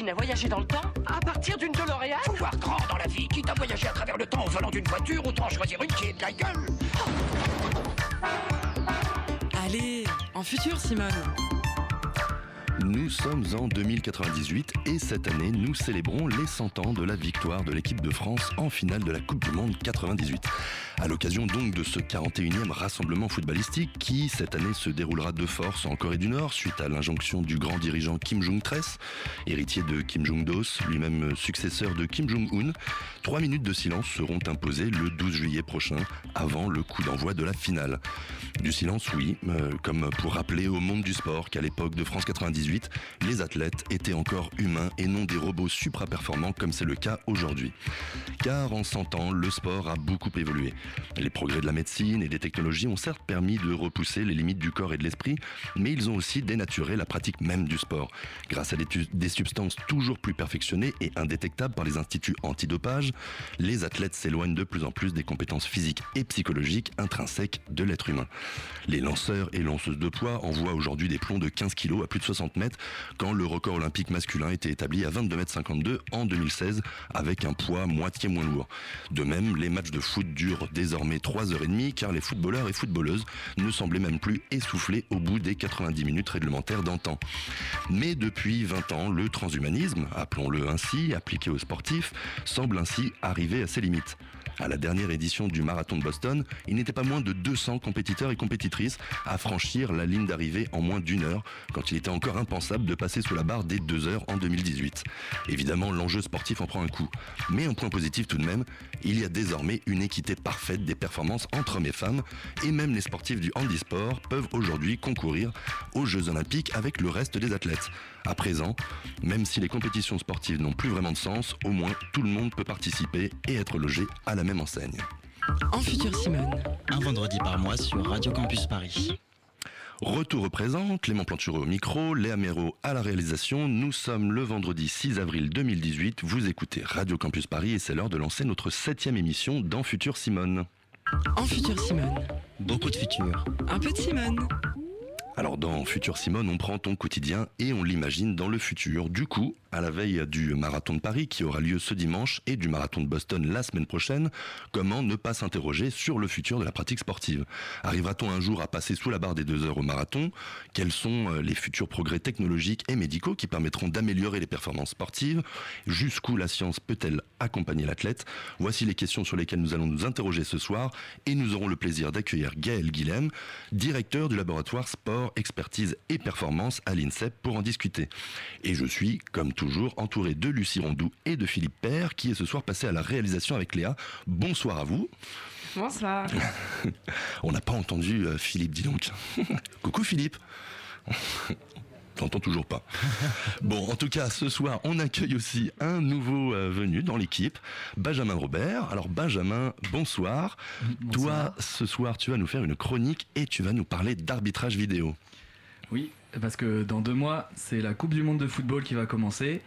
Machine à voyager dans le temps à partir d'une DeLorean Faut voir grand dans la vie. Quitte à voyager à travers le temps au volant d'une voiture, autant en choisir une qui est de la gueule. Allez, en futur, Simone. Nous sommes en 2098 et cette année, nous célébrons les 100 ans de la victoire de l'équipe de France en finale de la Coupe du Monde 98. À l'occasion donc de ce 41e rassemblement footballistique qui, cette année, se déroulera de force en Corée du Nord suite à l'injonction du grand dirigeant Kim Jong-tres, héritier de Kim Jong-dos, lui-même successeur de Kim Jong-un, trois minutes de silence seront imposées le 12 juillet prochain avant le coup d'envoi de la finale. Du silence, oui, euh, comme pour rappeler au monde du sport qu'à l'époque de France 98, les athlètes étaient encore humains et non des robots supra-performants comme c'est le cas aujourd'hui. Car en 100 ans, le sport a beaucoup évolué. Les progrès de la médecine et des technologies ont certes permis de repousser les limites du corps et de l'esprit, mais ils ont aussi dénaturé la pratique même du sport. Grâce à des, des substances toujours plus perfectionnées et indétectables par les instituts antidopage, les athlètes s'éloignent de plus en plus des compétences physiques et psychologiques intrinsèques de l'être humain. Les lanceurs et lanceuses de poids envoient aujourd'hui des plombs de 15 kg à plus de 60 mètres, quand le record olympique masculin était établi à 22 mètres 52 en 2016, avec un poids moitié moins lourd. De même, les matchs de foot durent désormais 3h30, car les footballeurs et footballeuses ne semblaient même plus essoufflés au bout des 90 minutes réglementaires d'antan. Mais depuis 20 ans, le transhumanisme, appelons-le ainsi, appliqué aux sportifs, semble ainsi arriver à ses limites. À la dernière édition du marathon de Boston, il n'était pas moins de 200 compétiteurs et compétitrices à franchir la ligne d'arrivée en moins d'une heure, quand il était encore impensable de passer sous la barre des deux heures en 2018. Évidemment, l'enjeu sportif en prend un coup. Mais un point positif tout de même, il y a désormais une équité parfaite des performances entre hommes et femmes, et même les sportifs du handisport peuvent aujourd'hui concourir aux Jeux Olympiques avec le reste des athlètes. À présent, même si les compétitions sportives n'ont plus vraiment de sens, au moins tout le monde peut participer et être logé à la même enseigne. En futur, Simone. Un vendredi par mois sur Radio Campus Paris. Retour au présent, Clément Plantureux au micro, Léa Méro à la réalisation. Nous sommes le vendredi 6 avril 2018. Vous écoutez Radio Campus Paris et c'est l'heure de lancer notre septième émission dans Futur Simone. En futur, Simone. Beaucoup de futur. Un peu de Simone. Alors dans Futur Simone, on prend ton quotidien et on l'imagine dans le futur. Du coup, à la veille du marathon de Paris qui aura lieu ce dimanche et du marathon de Boston la semaine prochaine, comment ne pas s'interroger sur le futur de la pratique sportive? Arrivera-t-on un jour à passer sous la barre des deux heures au marathon? Quels sont euh, les futurs progrès technologiques et médicaux qui permettront d'améliorer les performances sportives? Jusqu'où la science peut-elle accompagner l'athlète? Voici les questions sur lesquelles nous allons nous interroger ce soir et nous aurons le plaisir d'accueillir Gaël Guilhem, directeur du laboratoire sport, expertise et performance à l'INSEP pour en discuter. Et je suis, comme toujours, entouré de Lucie Rondou et de Philippe Père qui est ce soir passé à la réalisation avec Léa. Bonsoir à vous. Bonsoir. On n'a pas entendu euh, Philippe, dis donc. Coucou Philippe. T'entends toujours pas. Bon, en tout cas, ce soir, on accueille aussi un nouveau euh, venu dans l'équipe, Benjamin Robert. Alors, Benjamin, bonsoir. Toi, ce soir, tu vas nous faire une chronique et tu vas nous parler d'arbitrage vidéo. Oui, parce que dans deux mois, c'est la Coupe du Monde de football qui va commencer.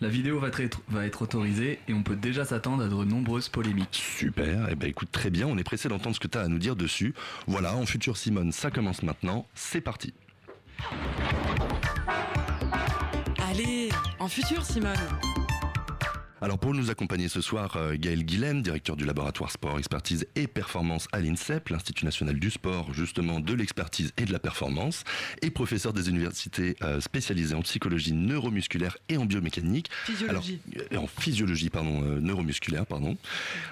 La vidéo va être, va être autorisée et on peut déjà s'attendre à de nombreuses polémiques. Super, eh ben écoute, très bien, on est pressé d'entendre ce que tu as à nous dire dessus. Voilà, en futur Simone, ça commence maintenant, c'est parti. Allez, en futur, Simone. Alors pour nous accompagner ce soir, euh, Gaël Guilhem, directeur du laboratoire sport, expertise et performance à l'INSEP, l'Institut national du sport, justement de l'expertise et de la performance, et professeur des universités euh, spécialisées en psychologie neuromusculaire et en biomécanique. Physiologie. Alors, euh, en physiologie, pardon, euh, neuromusculaire, pardon.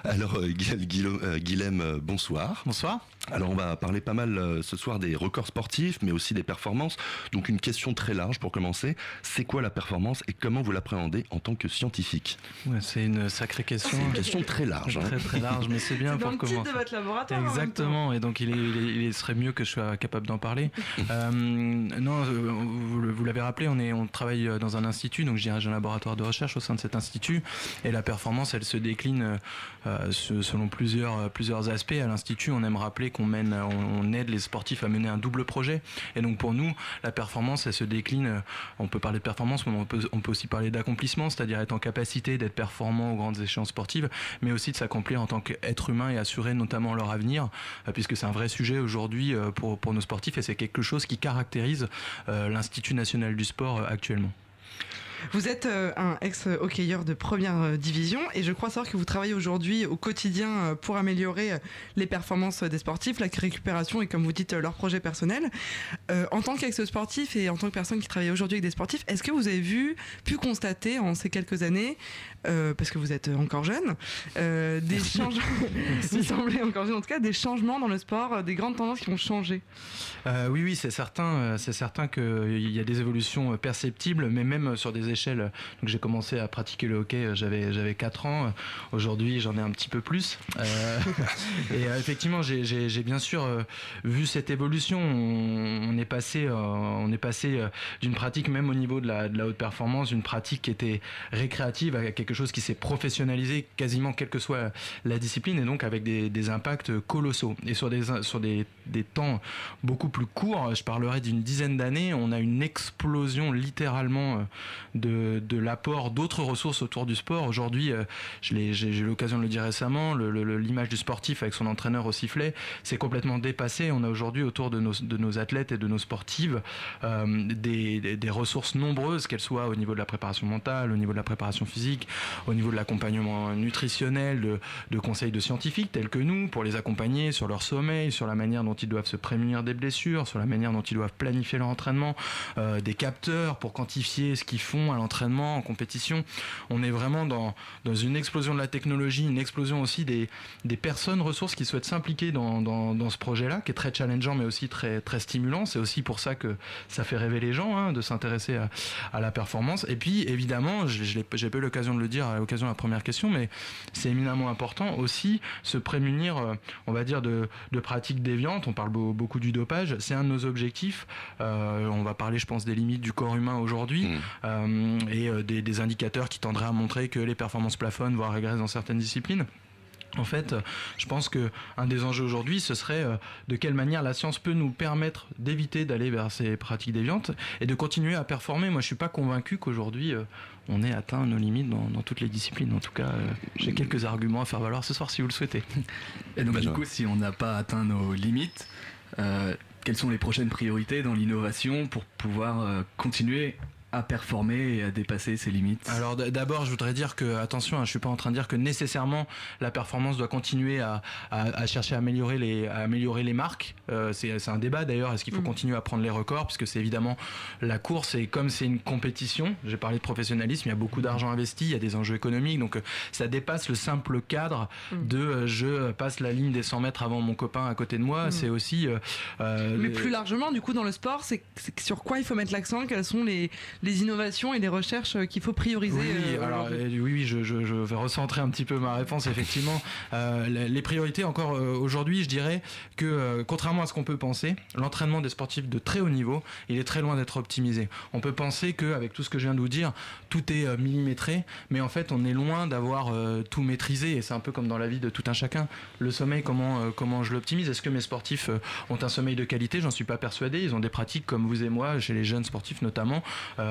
Alors euh, Gaël euh, bonsoir. Bonsoir. Alors on va parler pas mal euh, ce soir des records sportifs, mais aussi des performances. Donc une question très large pour commencer. C'est quoi la performance et comment vous l'appréhendez en tant que scientifique? Ouais, c'est une sacrée question. Une question très large. hein. Très très large, mais c'est bien C'est dans pour le titre commencer. de votre laboratoire. Exactement, et donc il, est- il est- il serait mieux que je sois capable d'en parler. Euh, non, euh, vous, l'avez rappelé, on, est, on travaille euh, dans un institut, donc je dirige un laboratoire de recherche au sein de cet institut, et la performance, elle se décline euh, se- selon plusieurs, plusieurs aspects. À l'institut, on aime rappeler qu'on mène, on, on aide les sportifs à mener un double projet, et donc pour nous, la performance, elle se décline. On peut parler de performance, mais on peut, on peut aussi parler d'accomplissement, c'est-à-dire être en capacité d'être performant aux grandes échéances sportives, mais aussi de s'accomplir en tant qu'être humain et assurer notamment leur avenir, euh, puisque c'est un vrai sujet aujourd'hui euh, pour, nos sportifs et c'est quelque chose qui caractérise euh, l'Institut national du sport actuellement. Vous êtes euh, un ex-hockeyeur de première euh, division et je crois savoir que vous travaillez aujourd'hui au quotidien euh, pour améliorer les performances des sportifs, la récupération et comme vous dites euh, leur projet personnel. Euh, en tant qu'ex-sportif et en tant que personne qui travaille aujourd'hui avec des sportifs, est-ce que vous avez vu, pu constater en ces quelques années, euh, parce que vous êtes encore jeune, euh, des changements, vous semblez encore jeune en tout cas, des changements dans le sport, des grandes tendances qui ont changé? Euh, oui, oui, c'est certain. C'est certain qu'il y a des évolutions perceptibles, mais même sur des Donc j'ai commencé à pratiquer le hockey, euh, j'avais j'avais 4 ans. Aujourd'hui, j'en ai un petit peu plus. Euh, et euh, effectivement, j'ai- bien sûr vu cette évolution. On, est passé, on est passé d'une pratique même au niveau de la, haute performance, d'une pratique qui était récréative à quelque chose qui s'est professionnalisé quasiment quelle que soit la discipline et donc avec des, impacts colossaux. Et sur des, des, temps beaucoup plus courts, je parlerai d'une dizaine d'années, on a une explosion littéralement de, l'apport d'autres ressources autour du sport. Aujourd'hui, euh, j'ai eu l'occasion de le dire récemment, l'image du sportif avec son entraîneur au sifflet, c'est complètement dépassé. On a aujourd'hui autour de nos, de nos athlètes et de nos sportives euh, des, des- des ressources nombreuses, qu'elles soient au niveau de la préparation mentale, au niveau de la préparation physique, au niveau de l'accompagnement nutritionnel, de, de conseils de scientifiques tels que nous, pour les accompagner sur leur sommeil, sur la manière dont ils doivent se prémunir des blessures, sur la manière dont ils doivent planifier leur entraînement, euh, des capteurs pour quantifier ce qu'ils font à l'entraînement, en compétition. On est vraiment dans, dans une explosion de la technologie, une explosion aussi des, des personnes ressources qui souhaitent s'impliquer dans, dans, dans ce projet-là, qui est très challengeant mais aussi très, très stimulant. C'est aussi pour ça que ça fait rêver les gens hein, de s'intéresser à, à la performance. Et puis évidemment, j'ai pas eu l'occasion de le dire à l'occasion de la première question, mais c'est éminemment important aussi se prémunir, euh, on va dire, de, de pratiques déviantes. On parle beau- beaucoup du dopage, c'est un de nos objectifs. Euh, on va parler, je pense, des limites du corps humain aujourd'hui Mmh. euh, et euh, des, des indicateurs qui tendraient à montrer que les performances plafonnent, voire régressent dans certaines disciplines. En fait, euh, je pense que un des enjeux aujourd'hui, ce serait euh, de quelle manière la science peut nous permettre d'éviter d'aller vers ces pratiques déviantes et de continuer à performer. Moi, je suis pas convaincu qu'aujourd'hui euh, on ait atteint nos limites dans, dans toutes les disciplines. En tout cas, euh, j'ai quelques arguments à faire valoir ce soir si vous le souhaitez. Et donc, Benjamin. du coup, si on n'a pas atteint nos limites, euh, quelles sont les prochaines priorités dans l'innovation pour pouvoir euh, continuer à performer et à dépasser ses limites Alors d'abord, je voudrais dire que attention, hein, je suis pas en train de dire que nécessairement la performance doit continuer à, à- à chercher à améliorer les, à améliorer les marques. Euh, c'est c'est un débat d'ailleurs. Est-ce qu'il faut Mm. continuer à prendre les records? Puisque c'est évidemment la course et comme c'est une compétition. J'ai parlé de professionnalisme, il y a beaucoup d'argent investi, il y a des enjeux économiques, donc euh, ça dépasse le simple cadre Mm. de euh, je passe la ligne des 100 mètres avant mon copain à côté de moi. Mm. C'est aussi euh, euh, Mais plus largement, du coup, dans le sport, c'est c'est sur quoi il faut mettre l'accent? Quelles sont les, les innovations et les recherches euh, qu'il faut prioriser Oui, euh, alors, euh, oui, je, je- je vais recentrer un petit peu ma réponse. Effectivement, les priorités encore aujourd'hui, je dirais que contrairement à ce qu'on peut penser, l'entraînement des sportifs de très haut niveau, il est très loin d'être optimisé. On peut penser qu'avec tout ce que je viens de vous dire, tout est millimétré, mais en fait, on est loin d'avoir tout maîtrisé. Et c'est un peu comme dans la vie de tout un chacun. Le sommeil, comment comment je l'optimise? Est-ce que mes sportifs ont un sommeil de qualité? J'en suis pas persuadé. Ils ont des pratiques comme vous et moi, chez les jeunes sportifs notamment,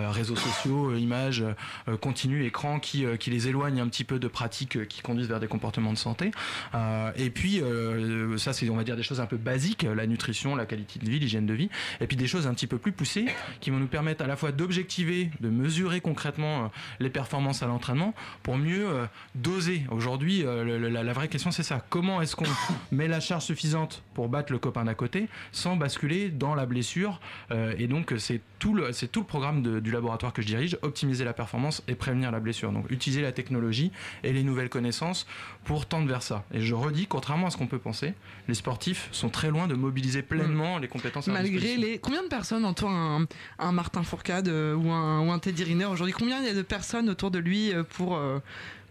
réseaux sociaux, euh, images euh, continues, écran, qui, euh, qui les éloignent un petit peu de pratiques euh, qui conduisent vers des comportements de santé. Euh, et puis, euh, ça, c'est, on va dire, des choses un peu basiques, la nutrition, la qualité de vie, l'hygiène de vie. Et puis des choses un petit peu plus poussées qui vont nous permettre à la fois d'objectiver, de mesurer concrètement euh, les performances à l'entraînement pour mieux euh, doser. Aujourd'hui, euh, la, la vraie question, c'est ça. Comment est-ce qu'on met la charge suffisante pour battre le copain d'à côté sans basculer dans la blessure Euh, Et donc, c'est tout le, c'est tout le programme de- du du laboratoire que je dirige, optimiser la performance et prévenir la blessure. Donc utiliser la technologie et les nouvelles connaissances pour tendre vers ça. Et je redis, contrairement à ce qu'on peut penser, les sportifs sont très loin de mobiliser pleinement les compétences à Malgré les. Combien de personnes entourent un, un Martin Fourcade euh, ou, un, ou un Teddy Riner aujourd'hui Combien il y a de personnes autour de lui euh, pour, euh,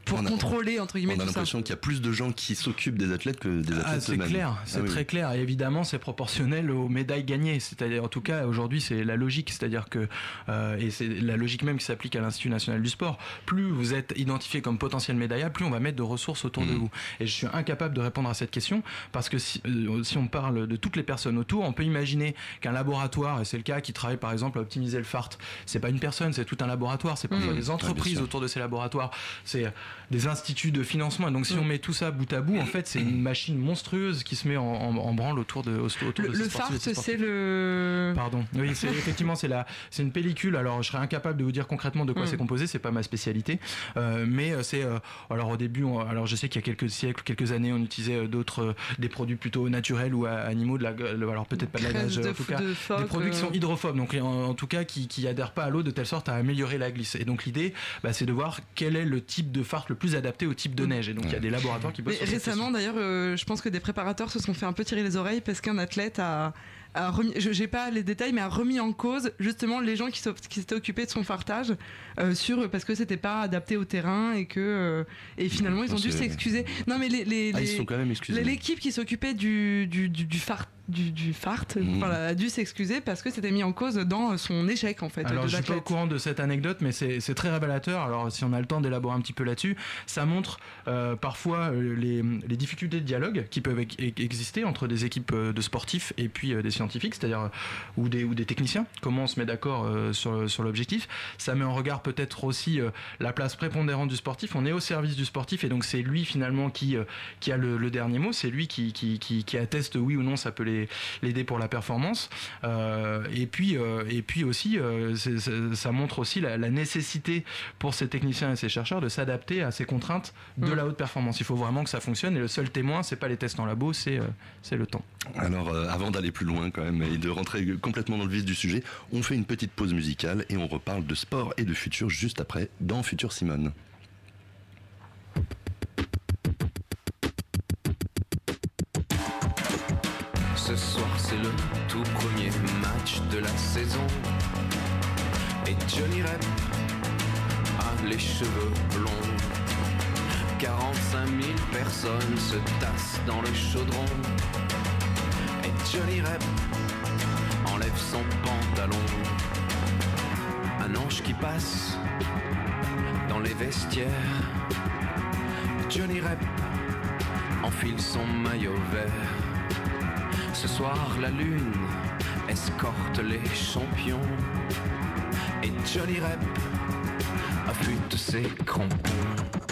pour On a- contrôler, entre guillemets, On a l'impression qu'il y a plus de gens qui s'occupent des athlètes que des athlètes Ah, c'est clair, Ah c'est oui. très clair. Et évidemment, c'est proportionnel aux médailles gagnées. C'est-à-dire, en tout cas, aujourd'hui, c'est la logique. C'est-à-dire que, euh, et c'est la logique même qui s'applique à l'Institut national du sport. Plus vous êtes identifié comme potentiel médaillable, plus on va mettre de ressources autour de Mhm. vous. Et je suis incapable de répondre à cette question parce que si, euh, si on parle de toutes les personnes autour, on peut imaginer qu'un laboratoire, et c'est le cas, qui travaille par exemple à optimiser le FART, c'est pas une personne, c'est tout un laboratoire. C'est parfois Mhm. des entreprises autour de ces laboratoires. C'est des instituts de financement. Et donc, si on met tout ça bout à bout, en fait, c'est une machine monstrueuse qui se met en, en- en branle autour de, autour Le, de le FART, c'est le. Pardon. Oui, c'est effectivement c'est la c'est une pellicule. Alors je serais incapable de vous dire concrètement de quoi Mm. c'est composé, c'est pas ma spécialité. Euh, mais euh, c'est euh, alors au début, on- alors je sais qu'il y a quelques siècles, quelques années, on utilisait d'autres des produits plutôt naturels ou animaux de la alors peut-être pas de la nage, de en tout cas de des produits qui sont hydrophobes, donc en, en tout cas qui, qui adhèrent pas à l'eau de telle sorte à améliorer la glisse. Et donc l'idée, bah, c'est de voir quel est le type de fart le plus adapté au type de neige. Et donc il y a des laboratoires qui Mais cette récemment, d'ailleurs, euh, je pense que des préparateurs se sont fait un peu tirer les oreilles parce qu'un athlète a remis, je j'ai pas les détails, mais a remis en cause justement les gens qui s'étaient occupés de son fartage euh, sur parce que c'était pas adapté au terrain et que euh, et finalement ils ont dû s'excuser. Non, mais les, les- Ah, ils les- sont quand même excusés. L'équipe qui s'occupait du, du, du, du fart, du, du fart Mhm. voilà, a dû s'excuser parce que c'était mis en cause dans son échec en fait. Alors, de je suis pas au courant de cette anecdote, mais c'est c'est très révélateur. Alors, si on a le temps d'élaborer un petit peu là-dessus, ça montre euh, parfois les, les difficultés de dialogue qui peuvent ex- exister entre des équipes de sportifs et puis euh, des scientifiques, c'est-à-dire euh, ou des, ou des techniciens. Comment on se met d'accord euh, sur, sur l'objectif Ça met en regard peut-être aussi euh, la place prépondérante du sportif. On est au service du sportif et donc c'est lui finalement qui, euh, qui a le, le dernier mot. C'est lui qui, qui, qui, qui atteste oui ou non ça peut l'aider pour la performance. Euh, et puis euh, et puis aussi euh, ça montre aussi la, la nécessité pour ces techniciens et ces chercheurs de s'adapter à ces contraintes de Mm. la haute performance. Il faut vraiment que ça fonctionne et le seul témoin c'est pas les tests en labo, c'est euh, c'est le temps. Alors, euh, avant d'aller plus loin quand même et de rentrer complètement dans le vif du sujet, on fait une petite pause musicale et on reparle de sport et de futur juste après dans Futur Simone. Ce soir c'est le tout premier match de la saison. Et Johnny Rep a les cheveux blonds. 45 000 personnes se tassent dans le chaudron Johnny Rep enlève son pantalon. Un ange qui passe dans les vestiaires. Johnny Rep enfile son maillot vert. Ce soir, la lune escorte les champions. Et Johnny Rep affûte ses crampons.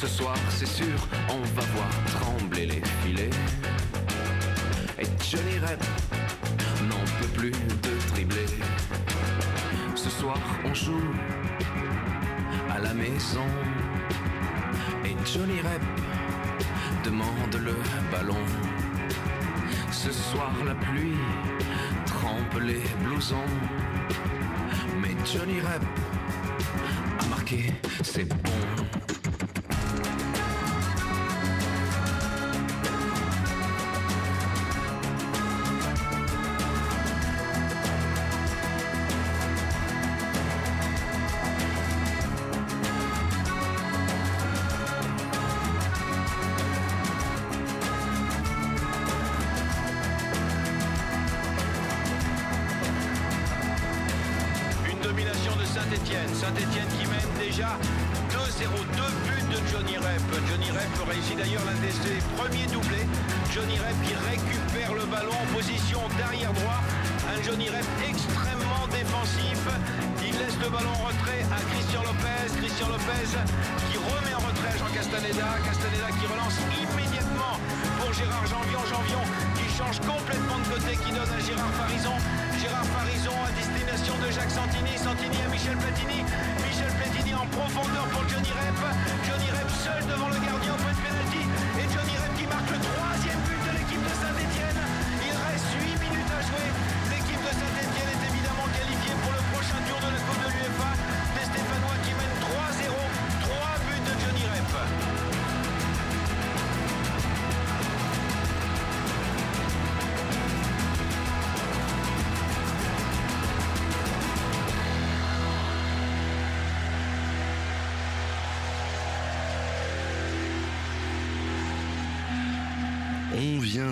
Ce soir, c'est sûr, on va voir trembler les filets. Et Johnny Rep n'en peut plus de dribbler. Ce soir, on joue à la maison. Et Johnny Rep demande le ballon. Ce soir, la pluie trempe les blousons. Mais Johnny Rep a marqué, c'est bon. Premiers doublés. Johnny Rep qui récupère le ballon en position d'arrière droit. Un Johnny Rep extrêmement défensif. défensif. Il laisse le ballon en retrait à Christian Lopez. Christian Lopez qui remet en retrait à Jean Castaneda. Castaneda qui relance immédiatement pour Gérard Janvion. Janvion qui change complètement de côté, qui donne à Gérard Farison. Gérard Farison à destination de Jacques Santini. Santini à Michel Platini. Michel Platini en profondeur pour Johnny Rep. Johnny Rep seul devant le gardien au point de pénalty. Le troisième but de l'équipe de Saint-Etienne. Il reste 8 minutes à jouer. L'équipe de Saint-Etienne est évidemment qualifiée pour le prochain tour de la Coupe de l'UEFA. Des Stéphanois qui mènent 3-0. 3 buts de Johnny Rep.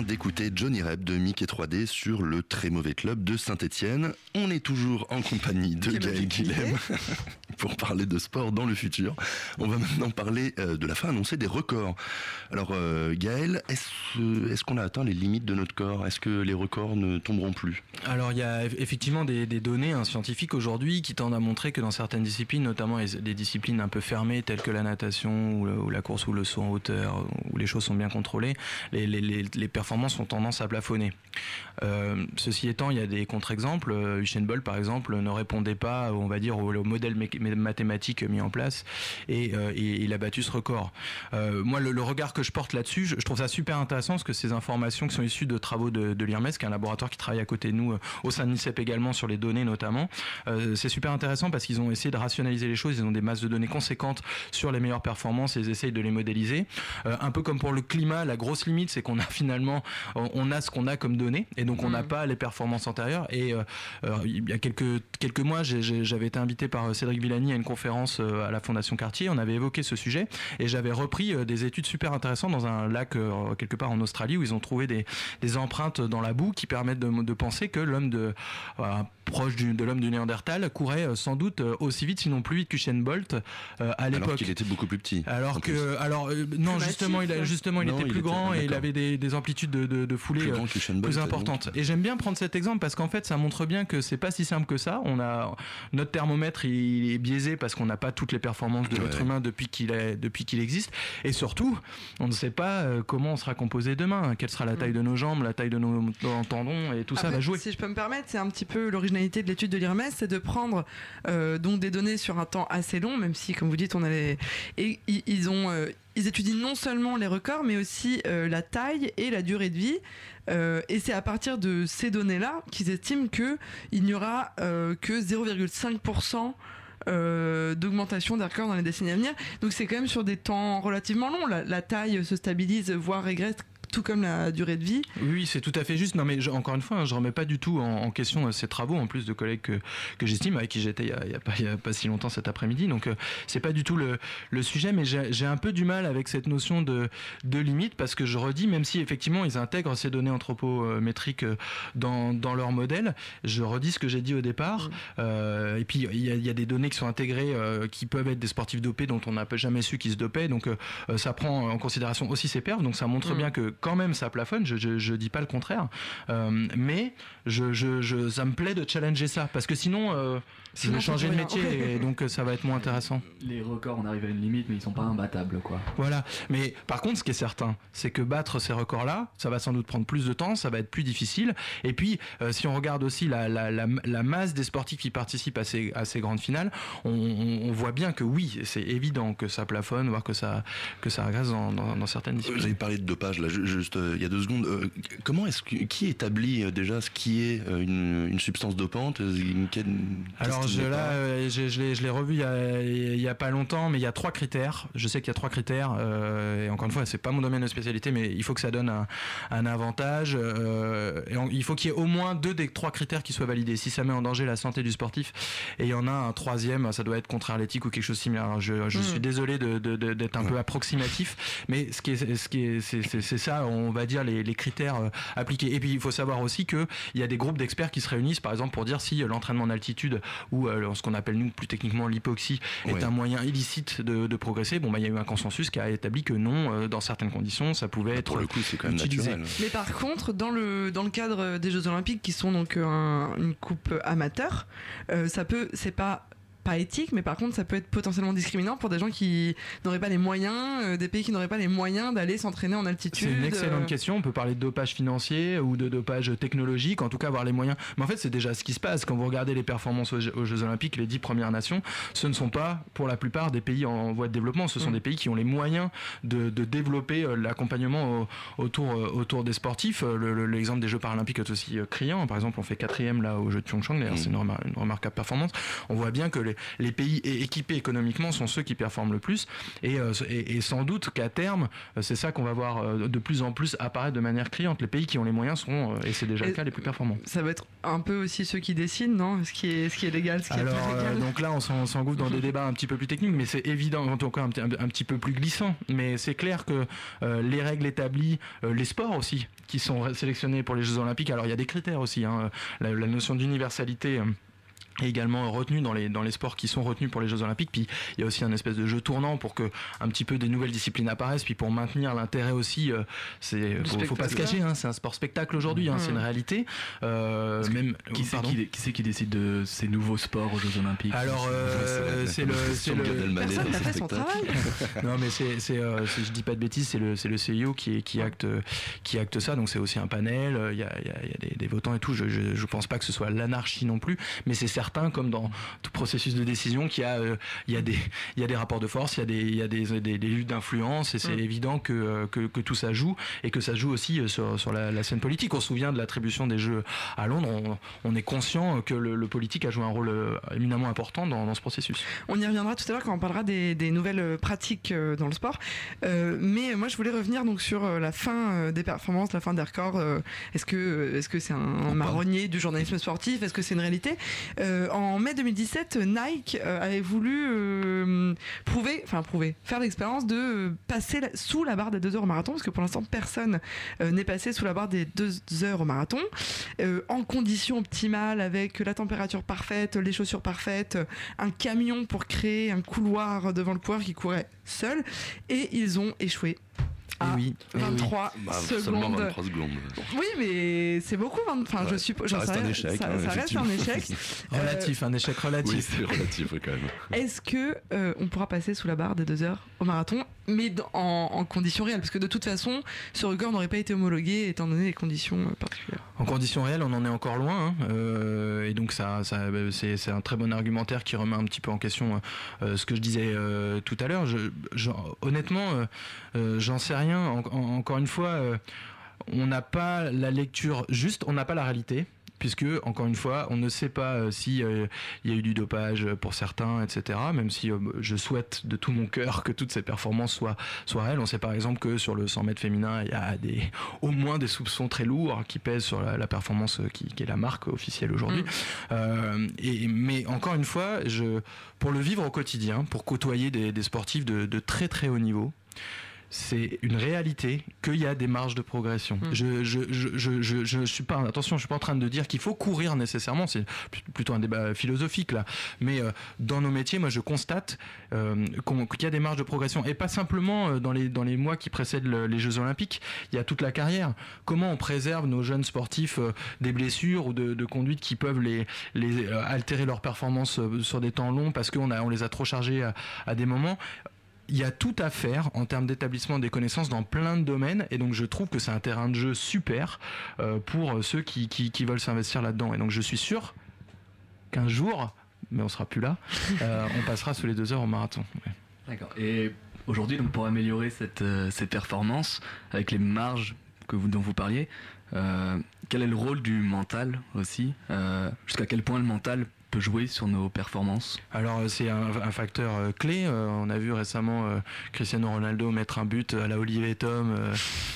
d'écouter Johnny Rep de Mickey 3D sur le très mauvais club de Saint-Etienne. On est toujours en compagnie de Gaël Guilhem pour parler de sport dans le futur. On va maintenant parler euh, de la fin annoncée des records. Alors euh, Gaël, est-ce est-ce qu'on a atteint les limites de notre corps? Est-ce que les records ne tomberont plus? Alors il y a eff- effectivement des, des données hein, scientifiques aujourd'hui qui tendent à montrer que dans certaines disciplines, notamment les, disciplines un peu fermées telles que la natation ou, la course ou le saut en hauteur, où les choses sont bien contrôlées, les, les- les- les performances ont tendance à plafonner. Euh, ceci étant, il y a des contre-exemples. Euh, Usain Bolt, par exemple, ne répondait pas, on va dire, au, modèle mathématique mis en place et, euh, et il a battu ce record. Moi, le, regard que je porte là-dessus, je, trouve ça super intéressant parce que ces informations qui sont issues de travaux de, de l'IRMES, qui est un laboratoire qui travaille à côté de nous au sein de l'INSEP également sur les données notamment, c'est super intéressant parce qu'ils ont essayé de rationaliser les choses, ils ont des masses de données conséquentes sur les meilleures performances et ils essayent de les modéliser. Un peu comme pour le climat, la grosse limite, c'est qu'on a finalement, on on a ce qu'on a comme données et donc on n'a pas les performances antérieures. Et euh, il y a quelques, quelques mois, j'avais été invité par euh, Cédric Villani à une conférence euh, à la Fondation Cartier. On avait évoqué ce sujet et j'avais repris des études super intéressantes dans un lac quelque part en Australie où ils ont trouvé des, des empreintes dans la boue qui permettent de, de penser que l'homme de euh, proche du- de l'homme du Néandertal courait sans doute aussi vite, sinon plus vite qu'Usain Bolt euh, à Alors l'époque. qu'il était beaucoup plus petit. Alors que, plus. alors euh, non, Plus justement, il a, justement, il Non, était il plus était- grand et il avait des, des amplitudes de, de, de foulée Plus euh, grand plus donc. importantes. Et j'aime bien prendre cet exemple parce qu'en fait, ça montre bien que c'est pas si simple que ça. On a notre thermomètre, il est biaisé parce qu'on n'a pas toutes les performances de l'être humain depuis qu'il est, depuis qu'il existe. Et surtout, on ne sait pas euh, comment on sera composé demain. Quelle sera la taille de nos jambes, la taille de nos, de nos tendons et tout ça va jouer. Si je peux me permettre, c'est un petit peu l'originalité de l'étude de l'IRMES, c'est de prendre euh, donc des données sur un temps assez long, même si, comme vous dites, on a les... et ils ont euh, ils étudient non seulement les records, mais aussi euh, la taille et la durée de vie. Euh, et c'est à partir de ces données-là qu'ils estiment que il n'y aura euh, que 0,5% euh, d'augmentation des records dans les décennies à venir. Donc c'est quand même sur des temps relativement longs. La, la taille se stabilise, voire régresse, tout comme la durée de vie. Oui, c'est tout à fait juste. Non, mais je- encore une fois, hein, je remets pas du tout en, en question euh, ces travaux, en plus de collègues que, que j'estime, avec qui j'étais il y a, a a pas si longtemps cet après-midi. Donc, euh, c'est pas du tout le, le sujet, mais j'ai un peu du mal avec cette notion de, de limite, parce que je redis, même si effectivement ils intègrent ces données anthropométriques euh, dans, dans leur modèle, je redis ce que j'ai dit au départ. Euh, et puis, il y, a, il y a des données qui sont intégrées euh, qui peuvent être des sportifs dopés dont on n'a jamais su qu'ils se dopaient. Donc, ça prend en considération aussi ces perfs. Donc, ça montre Mm. bien que quand même ça plafonne. Je, dis pas le contraire. Euh, mais ça me plaît de challenger ça. Parce que sinon, euh, je Sinon, vais changer de métier et donc euh, ça va être moins intéressant. Les records, on arrive à une limite, mais ils sont pas imbattables, quoi. Voilà. Mais par contre, ce qui est certain, c'est que battre ces records-là, ça va sans doute prendre plus de temps, ça va être plus difficile. Et puis, euh, si on regarde aussi la, la, la, la masse des sportifs qui participent à ces, à ces grandes finales, on, on, on voit bien que oui, c'est évident que ça plafonne, voire que ça, que ça régresse dans, dans, dans certaines Vous disciplines. avez parlé de dopage là, ju- juste euh, il y a deux secondes. Euh, comment est-ce que qui établit euh, déjà ce qui est euh, une, une substance dopante euh, Alors je, là, euh, je, je l'ai, je l'ai revu il y, a, il pas longtemps, mais il y a trois critères. Je sais qu'il y a trois critères. euh, et encore une fois, c'est pas mon domaine de spécialité, mais il faut que ça donne un, un avantage. euh, et on- il faut qu'il y ait au moins deux des trois critères qui soient validés. Si ça met en danger la santé du sportif, et il y en a un troisième, ça doit être contre l'éthique ou quelque chose de similaire. Alors, je, je Mm. suis désolé de, de- de- d'être un peu approximatif, mais ce qui est, ce qui est, c'est, c'est- c'est ça on va dire, les, les critères appliqués. Et puis il faut savoir aussi qu'il y a des groupes d'experts qui se réunissent, par exemple, pour dire si l'entraînement en altitude ou euh, ce qu'on appelle nous plus techniquement l'hypoxie est Ouais. un moyen illicite de, de progresser. Bon, bah, il y a eu un consensus qui a établi que non, euh, dans certaines conditions, ça pouvait être Pour le coup, c'est quand même utilisé. naturel. Mais par contre, dans le, dans le cadre des Jeux Olympiques, qui sont donc un- une coupe amateur, euh, ça peut, c'est pas pas éthique, mais par contre, ça peut être potentiellement discriminant pour des gens qui n'auraient pas les moyens, euh, des pays qui n'auraient pas les moyens d'aller s'entraîner en altitude. C'est une euh, excellente question. On peut parler de dopage financier ou de dopage technologique, en tout cas avoir les moyens. Mais en fait, c'est déjà ce qui se passe. Quand vous regardez les performances aux Jeux, aux Jeux Olympiques, les dix premières nations, ce ne sont pas pour la plupart des pays en voie de développement. Ce sont Mm. des pays qui ont les moyens de, de développer euh, l'accompagnement au- autour, euh, autour des sportifs. Euh, le- le- L'exemple des Jeux paralympiques est aussi euh, criant. Par exemple, on fait quatrième là aux Jeux de Pyeongchang. D'ailleurs, Mm. c'est une, remar- une remarquable performance. On voit bien que les, les pays équipés économiquement sont ceux qui performent le plus. Et, euh, et- et sans doute qu'à terme, euh, c'est ça qu'on va voir euh, de plus en plus apparaître de manière criante. Les pays qui ont les moyens euh, et c'est déjà Et- le cas, les plus performants. Ça va être un peu aussi ceux qui décident, non? Ce qui est, ce qui est légal, ce qui Alors est pas légal. donc là on s'en- on s'engouffre dans des débats un petit peu plus techniques mais c'est évident en tout cas un, petit- un- un petit peu plus glissant mais c'est clair que euh, les règles établies euh, les sports aussi qui sont sélectionnés pour les Jeux Olympiques alors il y a des critères aussi hein. la, la notion d'universalité euh, est également retenue dans les, dans les sports qui sont retenus pour les Jeux Olympiques. Puis il y a aussi un espèce de jeu tournant pour que un petit peu des nouvelles disciplines apparaissent, puis pour maintenir l'intérêt aussi. euh, c'est faut, faut pas se cacher, hein, c'est un sport spectacle aujourd'hui, hein, c'est une Mhm. réalité. Euh, même Qui c'est pardon. qui, qui, c'est qui décide de ces nouveaux sports aux Jeux Olympiques? Alors, euh, c'est le, c'est le. Personne n'a fait son travail. non, mais c'est, c'est, euh, si je dis pas de bêtises, c'est le, c'est le CIO qui, qui acte, qui acte ça. Donc c'est aussi un panel. Il y a, il y a- il y a des, des votants et tout. Je, je, je pense pas que ce soit l'anarchie non plus, mais c'est certain, comme dans tout processus de décision, qu'il y a, euh, il y a des, il y a des rapports de force, il y a des, il y a des, des, des luttes d'influence, et c'est Mm. évident que, euh, que, que tout ça joue et que ça joue aussi euh, sur, sur la, la scène politique. On se souvient de l'attribution des Jeux à Londres. On, on est conscient que le, le politique a joué un rôle éminemment important dans, dans ce processus. On y reviendra tout à l'heure quand on parlera des, des nouvelles pratiques dans le sport. Euh, mais moi, je voulais revenir donc sur la fin des performances, la fin des records. Est-ce que est-ce que c'est un marronnier du journalisme sportif? Est-ce que c'est une réalité? Euh, En mai 2017, Nike euh, avait voulu euh, prouver, faire l'expérience de euh, passer sous la barre des deux heures au marathon, parce que pour l'instant, personne euh, n'est passé sous la barre des deux heures au marathon, euh, en conditions optimales, avec la température parfaite, les chaussures parfaites, un camion pour créer un couloir devant le coureur qui courait seul, et ils ont échoué. À oui, eh oui. 23 Bah, seulement secondes. 23 secondes. Oui, mais c'est beaucoup. Enfin, je suppose. Ça j'en reste sais un rien, échec, Ça, hein, ça reste un échec. Euh, Relatif, un échec relatif. Oui, c'est relatif oui, quand même. Est-ce que euh, on pourra passer sous la barre des deux heures au marathon, mais dans- en, en conditions réelles? Parce que de toute façon, ce record n'aurait pas été homologué étant donné les conditions euh, particulières. En conditions réelles, on en est encore loin, hein, euh, et donc ça, ça c'est, c'est un très bon argumentaire qui remet un petit peu en question euh, ce que je disais euh, tout à l'heure. Je, je- honnêtement, euh, euh, j'en sais rien. En- en- encore une fois, euh, on n'a pas la lecture juste, on n'a pas la réalité. Puisque, encore une fois, on ne sait pas euh, si euh, y a eu du dopage pour certains, etc. Même si euh, je souhaite de tout mon cœur que toutes ces performances soient, soient réelles. On sait par exemple que sur le 100 mètres féminin, il y a des, au moins des soupçons très lourds qui pèsent sur la, la performance qui, qui est la marque officielle aujourd'hui. Et, mais encore une fois, je, pour le vivre au quotidien, pour côtoyer des, des sportifs de, de très très haut niveau, c'est une réalité qu'il y a des marges de progression. Mm. Je, je, je, je, je, je suis pas, attention, je suis pas en train de dire qu'il faut courir nécessairement, c'est pl- plutôt un débat philosophique là. Mais euh, dans nos métiers, moi je constate euh, qu'il y a des marges de progression et pas simplement euh, dans les, dans les mois qui précèdent le- les Jeux Olympiques, il y a toute la carrière. Comment on préserve nos jeunes sportifs euh, des blessures ou de, de conduites qui peuvent les, les altérer leur performance sur des temps longs parce qu'on a, on les a trop chargés à, à des moments? Il y a tout à faire en termes d'établissement des connaissances dans plein de domaines et donc je trouve que c'est un terrain de jeu super euh, pour ceux qui, qui, qui veulent s'investir là-dedans et donc je suis sûr qu'un jour mais on sera plus là euh, on passera sous les deux heures au marathon Ouais. D'accord. Et aujourd'hui, donc pour améliorer cette, euh, ces performances, avec les marges que vous, dont vous parliez, euh, quel est le rôle du mental aussi Euh, Jusqu'à quel point le mental peut jouer sur nos performances Alors euh, c'est un, facteur euh, clé. Euh, on a vu récemment Cristiano Ronaldo mettre un but à la Olivier Tom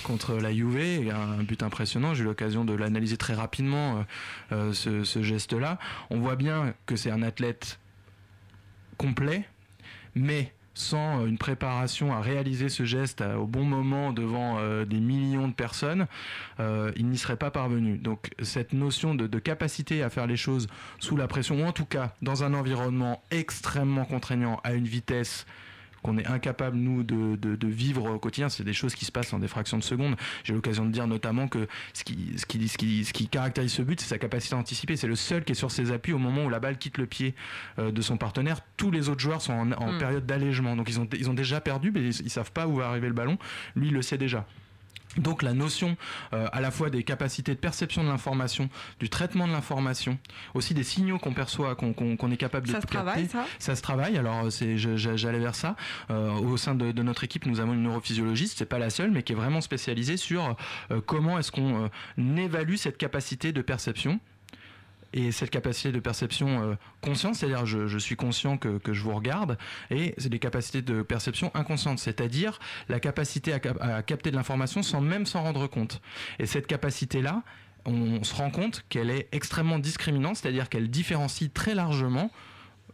contre la Juve, un, but impressionnant. J'ai eu l'occasion de l'analyser très rapidement ce geste-là. On voit bien que c'est un athlète complet, mais sans euh, une préparation à réaliser ce geste euh, au bon moment devant euh, des millions de personnes, il n'y serait pas parvenu. Donc cette notion de, de, capacité à faire les choses sous la pression, ou en tout cas dans un environnement extrêmement contraignant à une vitesse qu'on est incapable, nous, de, de, vivre au quotidien. C'est des choses qui se passent en des fractions de secondes. J'ai l'occasion de dire notamment que ce qui, ce qui, ce qui, ce qui caractérise ce but, c'est sa capacité à anticiper. C'est le seul qui est sur ses appuis au moment où la balle quitte le pied euh, de son partenaire. Tous les autres joueurs sont en, en mm. période d'allègement. Donc ils ont, ils ont déjà perdu, mais ils, ils savent pas où va arriver le ballon. Lui, il le sait déjà. Donc la notion euh, à la fois des capacités de perception de l'information, du traitement de l'information, aussi des signaux qu'on perçoit, qu'on est capable de ça se travaille, ça, ça se travaille. Alors c'est, j'allais vers ça. Euh, au sein de, de, notre équipe, nous avons une neurophysiologiste, c'est pas la seule, mais qui est vraiment spécialisée sur euh, comment est-ce qu'on évalue cette capacité de perception et cette capacité de perception euh, consciente, c'est-à-dire je, suis conscient que, je vous regarde, et c'est des capacités de perception inconsciente, c'est-à-dire la capacité à capter de l'information sans même s'en rendre compte. Et cette capacité-là, on se rend compte qu'elle est extrêmement discriminante, c'est-à-dire qu'elle différencie très largement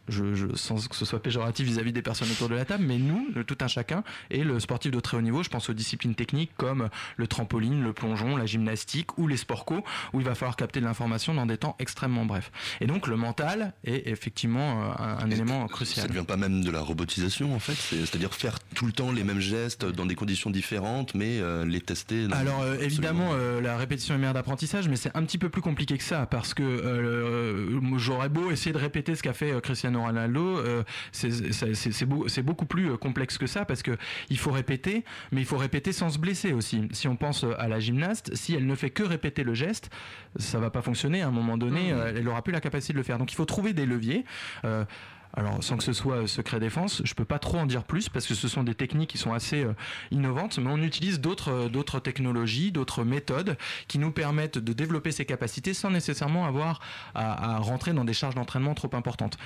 je, sans que ce soit péjoratif vis-à-vis des personnes autour de la table, mais nous, tout un chacun, et le sportif de très haut niveau, je pense aux disciplines techniques comme le trampoline, le plongeon, la gymnastique ou les sports co, où il va falloir capter de l'information dans des temps extrêmement brefs. Et donc le mental est effectivement euh, un, élément crucial. Ça ne vient pas même de la robotisation en fait, c'est-à-dire faire tout le temps les mêmes gestes dans des conditions différentes, mais euh, les tester. Alors euh, évidemment, la répétition est mère d'apprentissage, mais c'est un petit peu plus compliqué que ça, parce que j'aurais beau essayer de répéter ce qu'a fait Cristiano Ronaldo, euh, c'est beaucoup plus euh, complexe que ça parce que il faut répéter, mais il faut répéter sans se blesser aussi. Si on pense à la gymnaste, si elle ne fait que répéter le geste, ça va pas fonctionner. À un moment donné, mmh. euh, elle aura plus la capacité de le faire. Donc il faut trouver des leviers. Alors sans que ce soit secret défense, je peux pas trop en dire plus parce que ce sont des techniques qui sont assez innovantes, mais on utilise d'autres d'autres technologies, d'autres méthodes qui nous permettent de développer ces capacités sans nécessairement avoir à, à rentrer dans des charges d'entraînement trop importantes.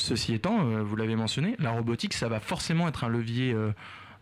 Ceci étant, euh, vous l'avez mentionné, la robotique, ça va forcément être un levier euh,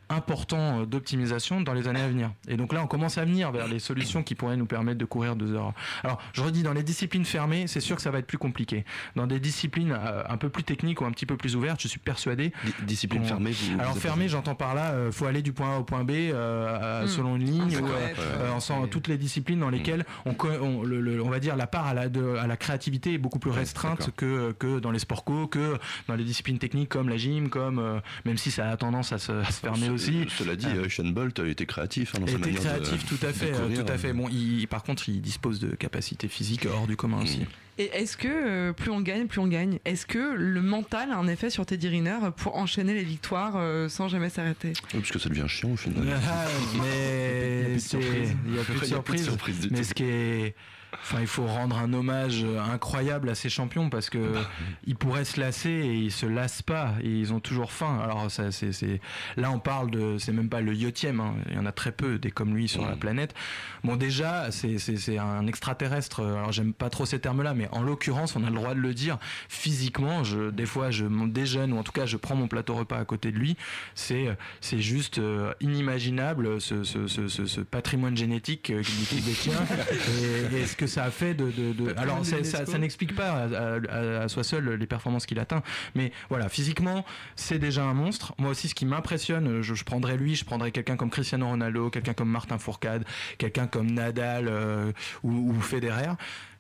important euh, d'optimisation dans les années à venir. Et donc là, on commence à venir vers les solutions qui pourraient nous permettre de courir deux heures. Alors, je redis, dans les disciplines fermées, c'est sûr que ça va être plus compliqué. Dans des disciplines euh, un peu plus techniques ou un petit peu plus ouvertes, je suis persuadé. Discipline fermée. Alors fermée, j'entends par là, euh, faut aller du point A au point B euh, hmm. selon une ligne. ou, toutes les disciplines dans lesquelles on, on, le, on va dire la part à la, de, à la créativité est beaucoup plus restreinte que, que dans les sports co, que dans les disciplines techniques comme la gym, comme même si ça a tendance à se, à se fermer cela dit, euh, Sean Bolt était créatif hein, dans était créatif, tout à fait, tout à fait. Bon, il, par contre, il dispose de capacités physiques hors du commun aussi. Et est-ce que euh, plus on gagne, plus on gagne Est-ce que le mental a un effet sur Teddy Riner pour enchaîner les victoires euh, sans jamais s'arrêter? Oui, Parce que ça devient chiant au final. Ah, mais il y a plus de surprises. Mais ce qui est Enfin, il faut rendre un hommage incroyable à ces champions parce que bah, ils pourraient se lasser et ils se lassent pas et ils ont toujours faim. Alors ça, c'est, c'est... là on parle de, c'est même pas le yotième, hein. il y en a très peu des comme lui sur la planète. Bon déjà, c'est, c'est, c'est un extraterrestre. Alors j'aime pas trop ces termes-là, mais en l'occurrence, on a le droit de le dire. Physiquement, je, des fois, je déjeune ou en tout cas, je prends mon plateau repas à côté de lui. C'est, c'est juste euh, inimaginable ce, ce, ce, ce, patrimoine génétique qu'il détient. et, et que ça a fait de. de, Alors, ça, ça, n'explique pas à, soi seul les performances qu'il atteint. Mais voilà, physiquement, c'est déjà un monstre. Moi aussi, ce qui m'impressionne, je, je, prendrais lui, je prendrais quelqu'un comme Cristiano Ronaldo, quelqu'un comme Martin Fourcade, quelqu'un comme Nadal euh, ou, ou Federer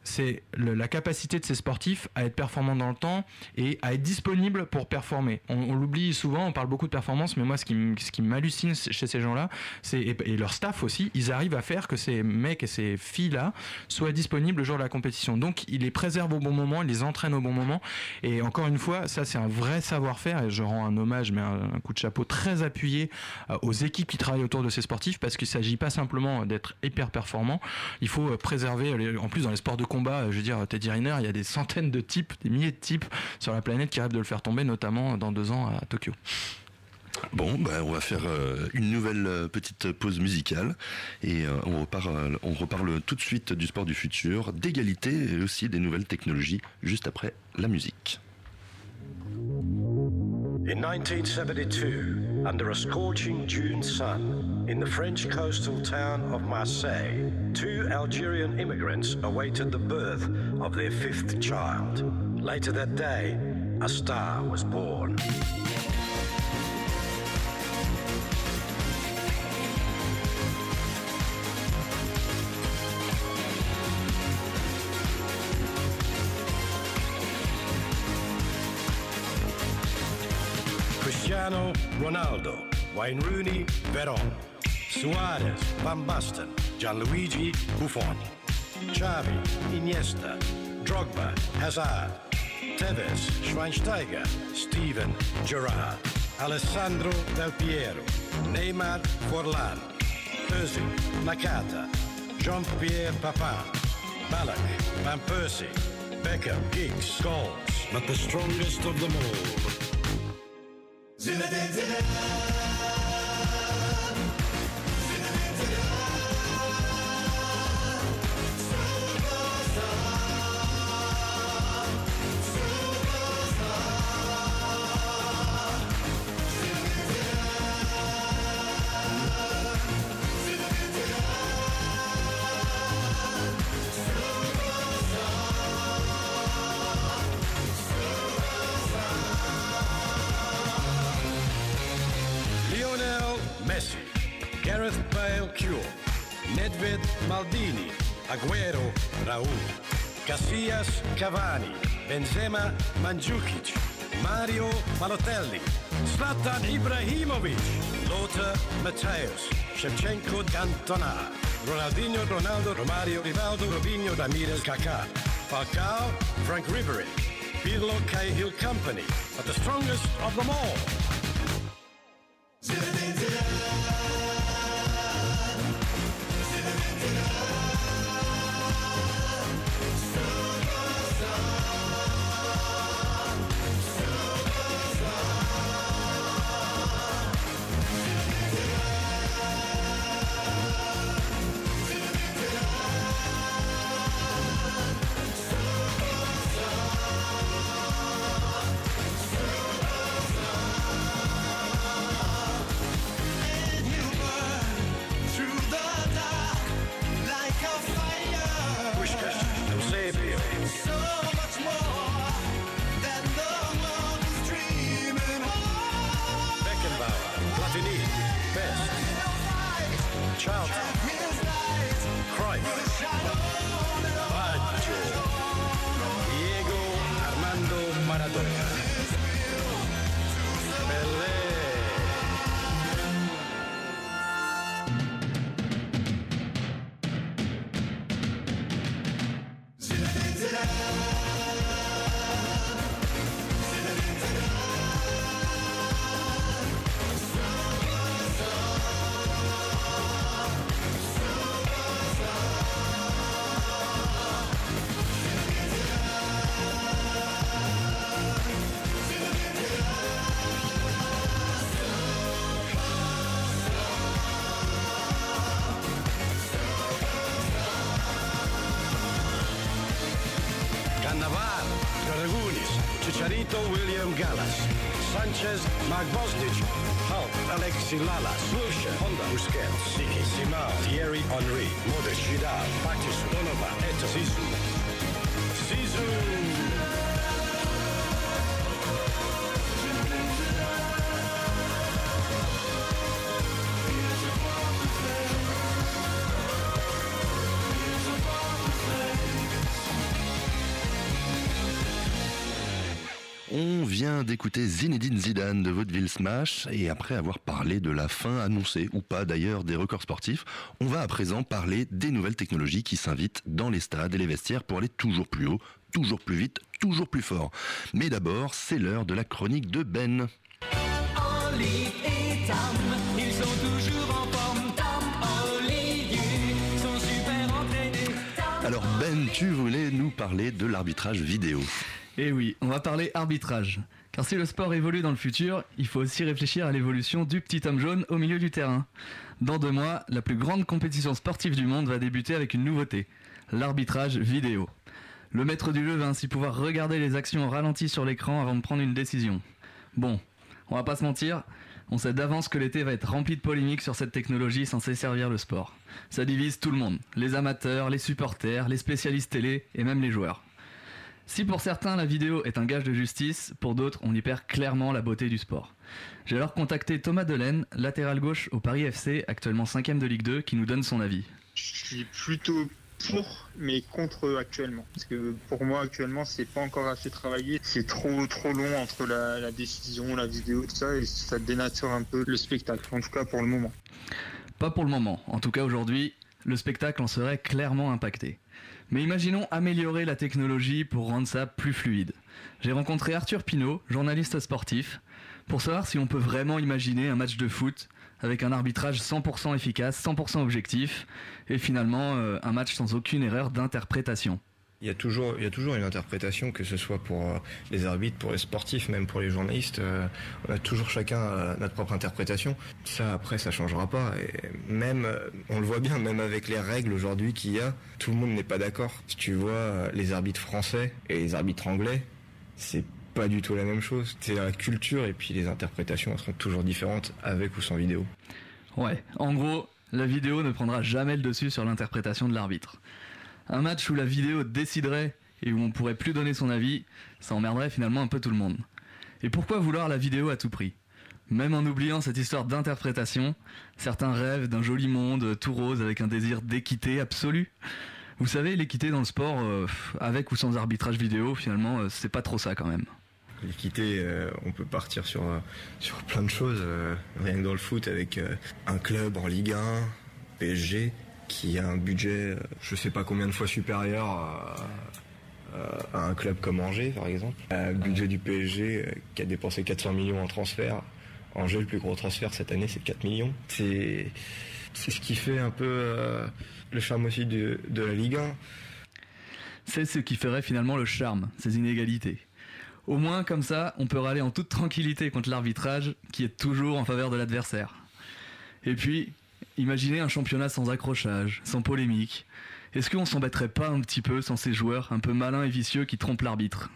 c'est la capacité de ces sportifs à être performants dans le temps et à être disponibles pour performer. On, l'oublie souvent, on parle beaucoup de performance, mais moi ce qui, m'hallucine chez ces gens-là, et, leur staff aussi, ils arrivent à faire que ces mecs et ces filles-là soient disponibles le jour de la compétition. Donc ils les préservent au bon moment, ils les entraînent au bon moment. Et encore une fois, ça c'est un vrai savoir-faire et je rends un hommage, mais un, coup de chapeau très appuyé euh, aux équipes qui travaillent autour de ces sportifs parce qu'il ne s'agit pas simplement d'être hyper performant, il faut euh, préserver, en plus dans les sports de combat, je veux dire, Teddy Riner, il y a des centaines de types, des milliers de types sur la planète qui rêvent de le faire tomber, notamment dans deux ans à Tokyo. Bon, ben, on va faire euh, une nouvelle euh, petite pause musicale et euh, on, reparle, on reparle tout de suite du sport du futur, d'égalité et aussi des nouvelles technologies juste après la musique. In 1972, under a scorching June sun, in the French coastal town of Marseille, two Algerian immigrants awaited the birth of their fifth child. Later that day, a star was born. Cristiano Ronaldo, Wayne Rooney, Veron, Suarez, Van Basten, Gianluigi Buffon, Xavi, Iniesta, Drogba, Hazard, Tevez, Schweinsteiger, Steven Gerrard, Alessandro Del Piero, Neymar Forlan, Özil, Nakata, Jean-Pierre Papin, Ballack, Van Persie, Beckham, Giggs, Scholes, but the strongest of them all. Zinedine Zidane. Lionel Maldini, Aguero Raul, Casillas Cavani, Benzema Mandzukic, Mario Balotelli, Zlatan Ibrahimovic, Lothar Matthäus, Shevchenko Cantona, Ronaldinho Ronaldo Romario Rivaldo Robinho Ramirez Kaká, Falcao Frank Ribery, Pirlo Cahill Company, but the strongest of them all. Sanchez, Mark Bosnich, Hulk, Alexi Lalas, Lucia, Honda, Busquets, Siki, Simao, Thierry Henry, Modric, Vidal, On vient d'écouter Zinedine Zidane de Vaudeville Smash et après avoir parlé de la fin annoncée ou pas d'ailleurs des records sportifs, on va à présent parler des nouvelles technologies qui s'invitent dans les stades et les vestiaires pour aller toujours plus haut, toujours plus vite, toujours plus fort. Mais d'abord, c'est l'heure de la chronique de Ben. Alors Ben, tu voulais nous parler de l'arbitrage vidéo. Et oui, on va parler arbitrage. Car si le sport évolue dans le futur, il faut aussi réfléchir à l'évolution du petit homme jaune au milieu du terrain. Dans deux mois, la plus grande compétition sportive du monde va débuter avec une nouveauté, l'arbitrage vidéo. Le maître du jeu va ainsi pouvoir regarder les actions au ralenti sur l'écran avant de prendre une décision. Bon, on va pas se mentir, on sait d'avance que l'été va être rempli de polémiques sur cette technologie censée servir le sport. Ça divise tout le monde, les amateurs, les supporters, les spécialistes télé et même les joueurs. Si pour certains la vidéo est un gage de justice, pour d'autres on y perd clairement la beauté du sport. J'ai alors contacté Thomas Delaine, latéral gauche au Paris FC, actuellement 5ème de Ligue 2, qui nous donne son avis. Je suis plutôt pour, mais contre eux actuellement. Parce que pour moi, actuellement, c'est pas encore assez travaillé. C'est trop, trop long entre la, la décision, la vidéo, tout ça, et ça dénature un peu le spectacle. En tout cas, pour le moment. Pas pour le moment. En tout cas, aujourd'hui, le spectacle en serait clairement impacté. Mais imaginons améliorer la technologie pour rendre ça plus fluide. J'ai rencontré Arthur Pinault, journaliste sportif, pour savoir si on peut vraiment imaginer un match de foot avec un arbitrage 100% efficace, 100% objectif, et finalement euh, un match sans aucune erreur d'interprétation. Il y, a toujours, il y a toujours une interprétation, que ce soit pour euh, les arbitres, pour les sportifs, même pour les journalistes. euh, on a toujours chacun euh, notre propre interprétation. Ça, après, ça changera pas. Et même, on le voit bien, même avec les règles aujourd'hui qu'il y a, tout le monde n'est pas d'accord. Si tu vois les arbitres français et les arbitres anglais, c'est pas du tout la même chose. C'est la culture et puis les interprétations seront toujours différentes avec ou sans vidéo. Ouais, en gros, la vidéo ne prendra jamais le dessus sur l'interprétation de l'arbitre. Un match où la vidéo déciderait et où on pourrait plus donner son avis, ça emmerderait finalement un peu tout le monde. Et pourquoi vouloir la vidéo à tout prix? Même en oubliant cette histoire d'interprétation, certains rêvent d'un joli monde tout rose avec un désir d'équité absolue. Vous savez, l'équité dans le sport, euh, avec ou sans arbitrage vidéo, finalement, euh, c'est pas trop ça quand même. L'équité, euh, on peut partir sur, euh, sur plein de choses, rien que dans le foot, avec un club en Ligue 1, PSG, qui a un budget, euh, je sais pas combien de fois supérieur à, un club comme Angers, par exemple. Euh, Le budget du PSG, euh, qui a dépensé 400 millions en transfert. Angers, le plus gros transfert cette année, c'est 4 millions. C'est c'est ce qui fait un peu le charme aussi de, de la Ligue 1. C'est ce qui ferait finalement le charme, ces inégalités. Au moins, comme ça, on peut râler en toute tranquillité contre l'arbitrage qui est toujours en faveur de l'adversaire. Et puis, imaginez un championnat sans accrochage, sans polémique. Est-ce qu'on s'embêterait pas un petit peu sans ces joueurs un peu malins et vicieux qui trompent l'arbitre?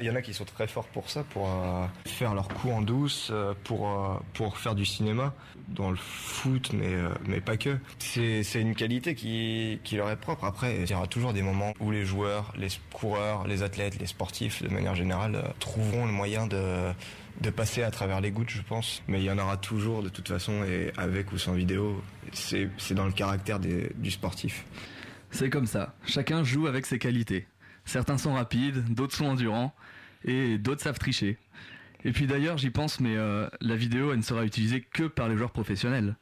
Il y en a qui sont très forts pour ça, pour euh, faire leur coup en douce, euh, pour, euh, pour faire du cinéma, dans le foot, mais, mais pas que. C'est une qualité qui, qui leur est propre. Après, il y aura toujours des moments où les joueurs, les coureurs, les athlètes, les sportifs, de manière générale, trouveront le moyen de, de passer à travers les gouttes, je pense. Mais il y en aura toujours, de toute façon, et avec ou sans vidéo. C'est c'est dans le caractère des- du sportif. C'est comme ça, chacun joue avec ses qualités. Certains sont rapides, d'autres sont endurants, et d'autres savent tricher. Et puis d'ailleurs, j'y pense, mais euh, la vidéo, elle ne sera utilisée que par les joueurs professionnels.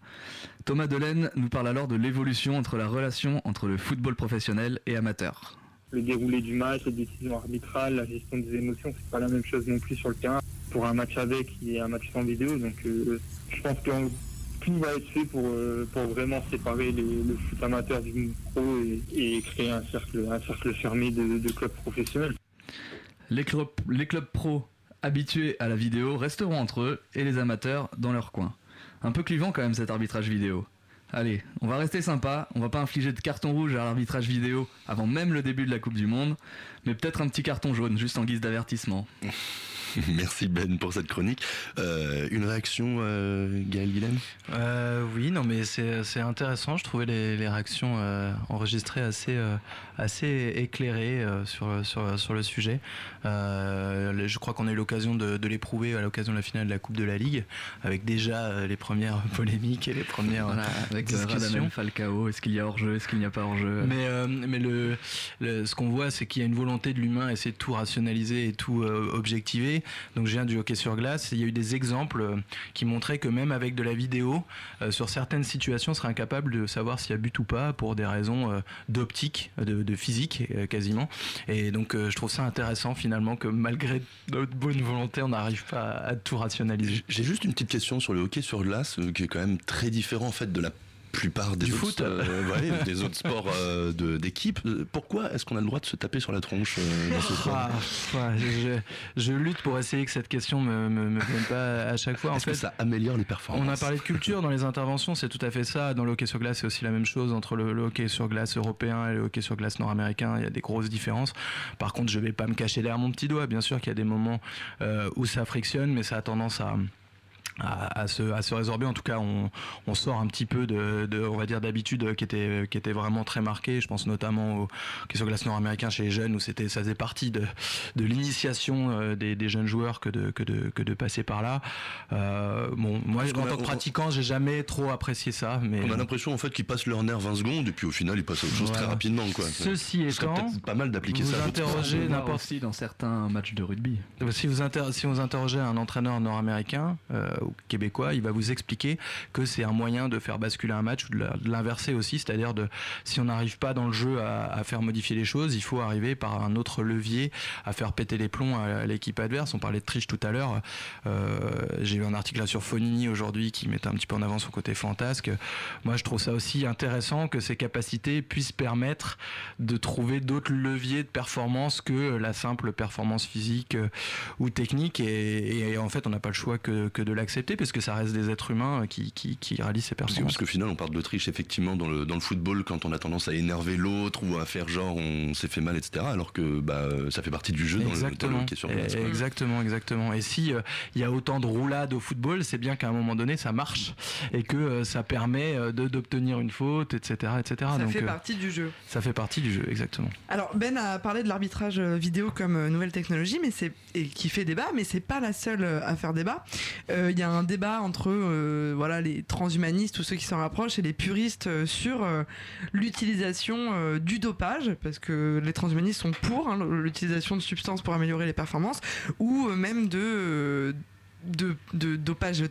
Thomas Delaine nous parle alors de l'évolution entre la relation entre le football professionnel et amateur. le déroulé du match, les décisions arbitrales, la gestion des émotions, c'est pas la même chose non plus sur le terrain. Pour un match avec et un match sans vidéo, donc euh, je pense que tout va être fait pour, euh, pour vraiment séparer les- le foot amateur du pro et, et créer un cercle, un cercle fermé de, de clubs professionnels. Les clubs, les clubs pros habitués à la vidéo resteront entre eux et les amateurs dans leur coin. Un peu clivant quand même cet arbitrage vidéo. Allez, on va rester sympa, on va pas infliger de carton rouge à l'arbitrage vidéo avant même le début de la Coupe du Monde, mais peut-être un petit carton jaune juste en guise d'avertissement. Merci Ben pour cette chronique. Euh, une réaction, euh, Gaël Guilhem Euh, oui, non, mais c'est c'est intéressant. Je trouvais les, les réactions euh, enregistrées assez, euh, assez éclairées euh, sur, sur, sur le sujet. Euh, je crois qu'on a eu l'occasion de, de l'éprouver à l'occasion de la finale de la Coupe de la Ligue, avec déjà les premières polémiques et les premières Voilà, avec discussions. Falcao, est-ce qu'il y a hors-jeu, est-ce qu'il n'y a pas hors-jeu? Mais, euh, mais le, le- ce qu'on voit, c'est qu'il y a une volonté de l'humain à essayer de tout rationaliser et tout euh, objectiver. Donc, je viens du hockey sur glace. Il y a eu des exemples euh, qui montraient que même avec de la vidéo, euh, sur certaines situations, on serait incapable de savoir s'il y a but ou pas pour des raisons euh, d'optique, de, de physique quasiment. Et donc, je trouve ça intéressant finalement que malgré notre bonne volonté, on n'arrive pas à, tout rationaliser. J'ai juste une petite question sur le hockey sur glace, qui est quand même très différent en fait de la plupart des Du autres, foot. euh, ouais, des autres sports euh, d'équipe. Euh, Pourquoi est-ce qu'on a le droit de se taper sur la tronche euh, dans ce sport Ah, je, je lutte pour essayer que cette question me, me, me vienne pas à chaque fois. En Est-ce que fait, ça améliore les performances On a parlé de culture dans les interventions, c'est tout à fait ça. Dans le hockey sur glace, c'est aussi la même chose entre le, le hockey sur glace européen et le hockey sur glace nord-américain. Il y a des grosses différences. Par contre, je vais pas me cacher derrière mon petit doigt. Bien sûr qu'il y a des moments où ça frictionne, mais ça a tendance à à, à se, à se résorber. En tout cas, on, on sort un petit peu de, de on va dire, d'habitude qui était, qui était vraiment très marquée. Je pense notamment au question glace nord-américain chez les jeunes où c'était, ça faisait partie de, de l'initiation euh, des, des jeunes joueurs que de, que de, que de passer par là. Euh, bon, moi, Parce en a- tant que pratiquant, j'ai jamais trop apprécié ça. Mais On a l'impression en fait qu'ils passent leur nerf 20 secondes et puis au final ils passent à autre chose très rapidement quoi. Ceci Ce étant, pas mal d'appliquer vous ça. interrogez voit n'importe aussi dans certains matchs de rugby. Si vous, inter- si vous interrogez un entraîneur nord-américain euh, ou québécois, il va vous expliquer que c'est un moyen de faire basculer un match ou de l'inverser aussi, c'est-à-dire de si on n'arrive pas dans le jeu à, faire modifier les choses, il faut arriver par un autre levier à faire péter les plombs à, l'équipe adverse. On parlait de triche tout à l'heure. Euh, J'ai eu un article sur Fonini aujourd'hui qui mettait un petit peu en avant son côté fantasque. Moi, je trouve ça aussi intéressant que ces capacités puissent permettre de trouver d'autres leviers de performance que la simple performance physique euh, ou technique. Et, en fait, on n'a pas le choix que, que de l'accepter parce que ça reste des êtres humains qui, qui, qui réalisent ces Parce que- performances. parce qu'au final, on parle de triche effectivement dans le, dans le football quand on a tendance à énerver l'autre ou à faire genre on s'est fait mal, etc. Alors que bah, ça fait partie du jeu dans le, dans le Exactement. Et- quoi. exactement, exactement. Et si euh, il y a autant de roulades au football, c'est bien qu'à un moment donné ça marche et que euh, ça permet euh, d'obtenir une faute, etc., etc. Ça Donc, fait euh, partie du jeu. Ça fait partie du jeu, exactement. Alors Ben a parlé de l'arbitrage euh, vidéo comme euh, nouvelle technologie, mais c'est et qui fait débat, mais c'est pas la seule euh, à faire débat. Euh, Il y a un débat entre euh, voilà les transhumanistes ou ceux qui s'en rapprochent et les puristes euh, sur euh, l'utilisation du dopage, parce que les transhumanistes sont pour hein, l'utilisation de substances pour améliorer les performances, ou même de dopage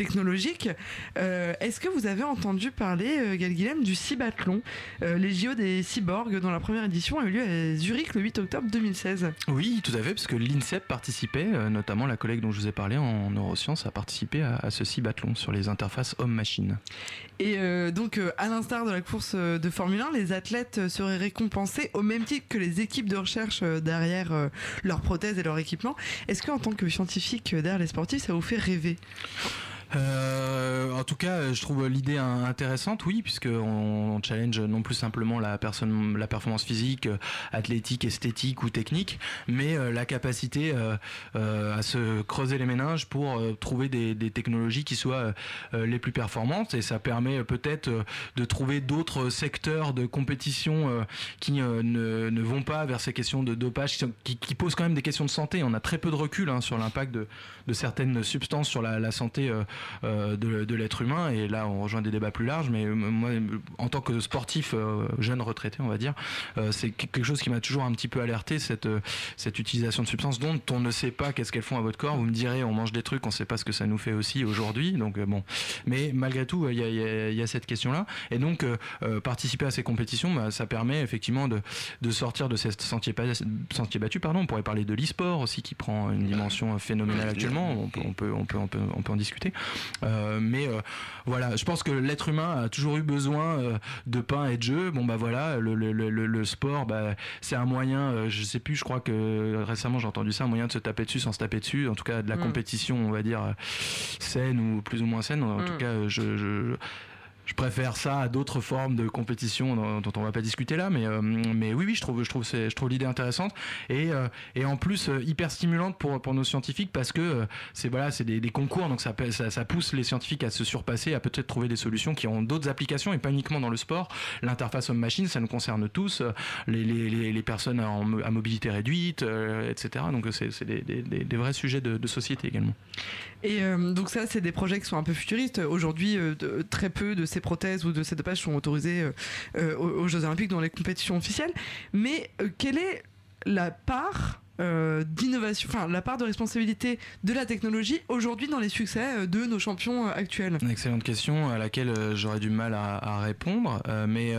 technologique. Euh, Est-ce que vous avez entendu parler, euh, Gal Guilhem, du cibathlon, euh, les JO des cyborgs, dont la première édition a eu lieu à Zurich le 8 octobre 2016 Oui, tout à fait, parce que l'INSEP participait, euh, notamment la collègue dont je vous ai parlé en neurosciences a participé à, à ce cibathlon sur les interfaces homme-machine. Et euh, donc, à l'instar de la course de Formule 1, les athlètes seraient récompensés au même titre que les équipes de recherche derrière leurs prothèses et leur équipement. Est-ce qu'en tant que scientifique derrière les sportifs, ça vous fait rêver? Euh, en tout cas, je trouve l'idée intéressante, oui, puisque on, challenge non plus simplement la personne, la performance physique, euh, athlétique, esthétique ou technique, mais euh, la capacité euh, à se creuser les méninges pour trouver des, technologies qui soient les plus performantes, et ça permet peut-être de trouver d'autres secteurs de compétition qui ne, vont pas vers ces questions de dopage, qui, posent quand même des questions de santé. On a très peu de recul hein, sur l'impact de, certaines substances sur la, santé de, de l'être humain. Et là, on rejoint des débats plus larges. Mais euh, moi, en tant que sportif euh, jeune retraité, on va dire, euh, c'est quelque chose qui m'a toujours un petit peu alerté cette euh, cette utilisation de substances dont on ne sait pas qu'est-ce qu'elles font à votre corps. Vous me direz, on mange des trucs, on ne sait pas ce que ça nous fait aussi aujourd'hui. Donc euh, bon, mais malgré tout, il y a, y y cette question-là. Et donc, euh, euh, participer à ces compétitions, bah, ça permet effectivement de, de sortir de ces sentiers, battus. Pardon. On pourrait parler de l'e-sport aussi qui prend une dimension euh, phénoménale actuellement. On peut, on peut, on peut, on peut, on peut en discuter. Euh, mais euh, voilà, je pense que l'être humain a toujours eu besoin euh, de pain et de jeu. Bon bah voilà, le, le, le, le- le sport, bah, c'est un moyen. je sais plus, je crois que récemment j'ai entendu ça, un moyen de se taper dessus sans se taper dessus. En tout cas, de la Mm. compétition, on va dire saine ou plus ou moins saine. En Mm. tout cas, euh, je, je je préfère ça à d'autres formes de compétition dont, dont on va pas discuter là, mais, euh, mais oui, oui, je trouve, je trouve, je trouve l'idée intéressante et, euh, et en plus euh, hyper stimulante pour, pour nos scientifiques parce que euh, c'est voilà, c'est des, des concours, donc ça, pousse les scientifiques à se surpasser, à peut-être trouver des solutions qui ont d'autres applications et pas uniquement dans le sport. L'interface homme-machine, ça nous concerne tous, euh, les, les, les, personnes en à mobilité réduite, euh, etc. Donc c'est des, des- des vrais sujets de, de société également. Et euh, donc ça, c'est des projets qui sont un peu futuristes. Aujourd'hui, euh, très peu de ces prothèses ou de ces dopages sont autorisés euh, aux, Jeux Olympiques dans les compétitions officielles. Mais quelle est la part d'innovation, enfin la part de responsabilité de la technologie aujourd'hui dans les succès de nos champions actuels? Excellente question à laquelle j'aurais du mal à, répondre. Mais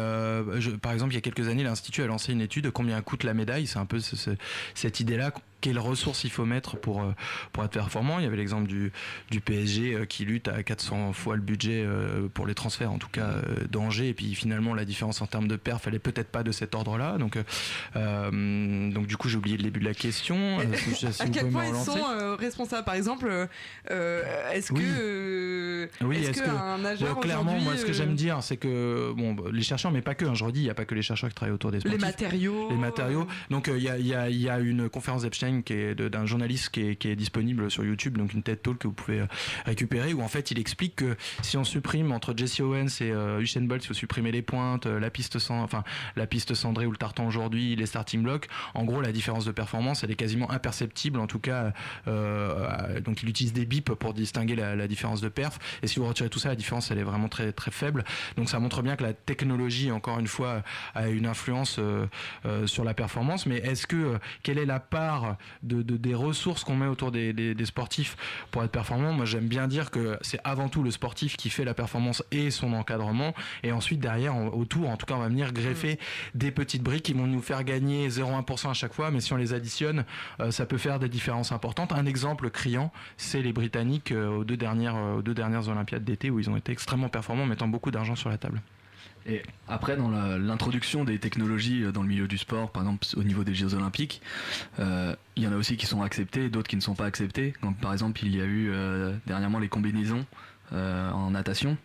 par exemple, il y a quelques années, l'Institut a lancé une étude de combien coûte la médaille? C'est un peu ce- ce- cette idée-là. Quelles ressources il faut mettre pour, euh, pour être performant Il y avait l'exemple du, du PSG euh, qui lutte à 400 fois le budget euh, pour les transferts, en tout cas d'Angers. Et puis finalement, la différence en termes de perf, elle est peut-être pas de cet ordre-là. Donc, euh, donc du coup, j'ai oublié le début de la question. Si- à quel point ils sont euh, responsables? Par exemple, euh, est-ce Oui. que, Oui, est-ce est-ce que, que, un nageur Ouais, clairement, moi, ce que j'aime dire, c'est que bon, bah, les chercheurs, mais pas que. hein, je redis, il n'y a pas que les chercheurs qui travaillent autour des les matériaux, Les matériaux. Donc, il y, a, y a une conférence d'Epstein D'un journaliste qui est, disponible sur YouTube, donc une TED Talk que vous pouvez euh, récupérer, où en fait il explique que si on supprime entre Jesse Owens et euh, Usain Bolt, si vous supprimez les pointes, euh, la piste sans, enfin la piste cendrée ou le tartan aujourd'hui, les starting blocks, en gros la différence de performance elle est quasiment imperceptible. En tout cas, euh, donc il utilise des bips pour distinguer la, différence de perf. Et si vous retirez tout ça, la différence elle est vraiment très très faible. Donc ça montre bien que la technologie, encore une fois, a une influence sur la performance. Mais est-ce que quelle est la part de, de- des ressources qu'on met autour des, des- des sportifs pour être performant Moi, j'aime bien dire que c'est avant tout le sportif qui fait la performance et son encadrement, et ensuite derrière, on- autour, en tout cas, on va venir greffer des petites briques qui vont nous faire gagner 0,1% à chaque fois. Mais si on les additionne, euh, ça peut faire des différences importantes. Un exemple criant, c'est les Britanniques euh, aux deux dernières euh, aux deux dernières Olympiades d'été où ils ont été extrêmement performants, mettant beaucoup d'argent sur la table. Et après, dans l'introduction des technologies euh, dans le milieu du sport, par exemple au niveau des Jeux Olympiques, euh, il y en a aussi qui sont acceptées, d'autres qui ne sont pas acceptées. Donc, par exemple, il y a eu euh, dernièrement les combinaisons euh, en natation.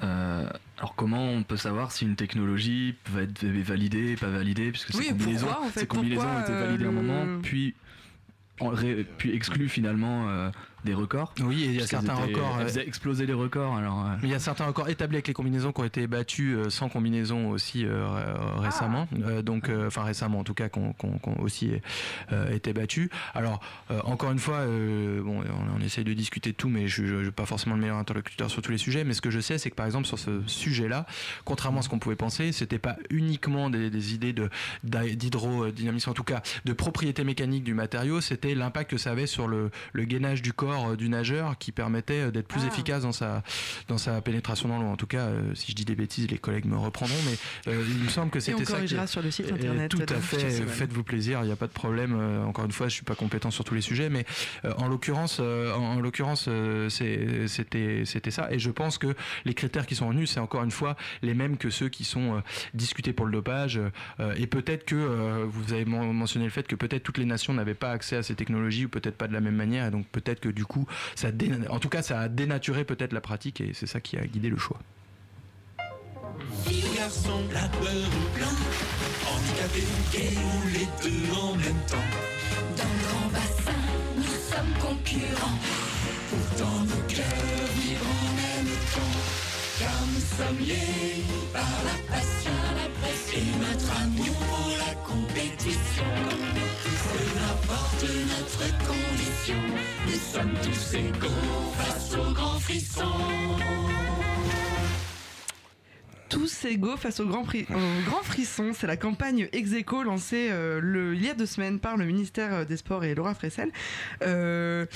Alors comment on peut savoir si une technologie va être validée, pas validée, puisque ces Oui, combinaisons, pourquoi, en fait, ces combinaisons été validées à un moment, puis en ré- puis exclues finalement des records. Oui, et il y a certains étaient- records, Elles euh, faisaient exploser les records. Alors, euh, Mais il y a certains records établis avec les combinaisons qui ont été battus euh, sans combinaison aussi ré- récemment. Donc, enfin récemment en tout cas, qui ont aussi été battus. Alors, encore une fois, bon, on, on essaye de discuter de tout, mais je ne suis pas forcément le meilleur interlocuteur sur tous les sujets. Mais ce que je sais, c'est que par exemple sur ce sujet-là, contrairement à ce qu'on pouvait penser, c'était pas uniquement des, des idées de d'hydrodynamisme, en tout cas de propriété mécanique du matériau, c'était l'impact que ça avait sur le, le gainage du corps euh, du nageur qui permettait euh, d'être plus efficace dans sa, dans sa pénétration dans l'eau. En tout cas, euh, si je dis des bêtises, les collègues me reprendront, mais il me semble que on c'était ça. corrigera qui- sur le site internet Tout à fait, faites-vous plaisir, il n'y a pas de problème. Encore une fois, je suis pas compétent sur tous les sujets, mais en l'occurrence, en, en l'occurrence, c'était c'était ça. Et je pense que les critères qui sont venus, c'est encore une fois les mêmes que ceux qui sont discutés pour le dopage. Et peut-être que vous avez men- mentionné le fait que peut-être toutes les nations n'avaient pas accès à ces technologies ou peut-être pas de la même manière. Et donc peut-être que du coup, ça dé- en tout cas, ça a dénaturé peut-être la pratique et c'est ça qui a guidé le choix. Garçon, la peur ou blanc, handicapé ou gay ou les deux en même temps. Dans le grand bassin, nous sommes concurrents. Pourtant nos cœurs vibrent en même temps. Car nous sommes liés par la passion, et notre amour pour la compétition. Peu n'importe notre condition, nous sommes tous égaux face aux grands frissons. Tous égaux face au grand, au grand frisson. C'est la campagne Execo lancée euh, il y a deux semaines par le ministère des Sports et Laura Fressel. Euh,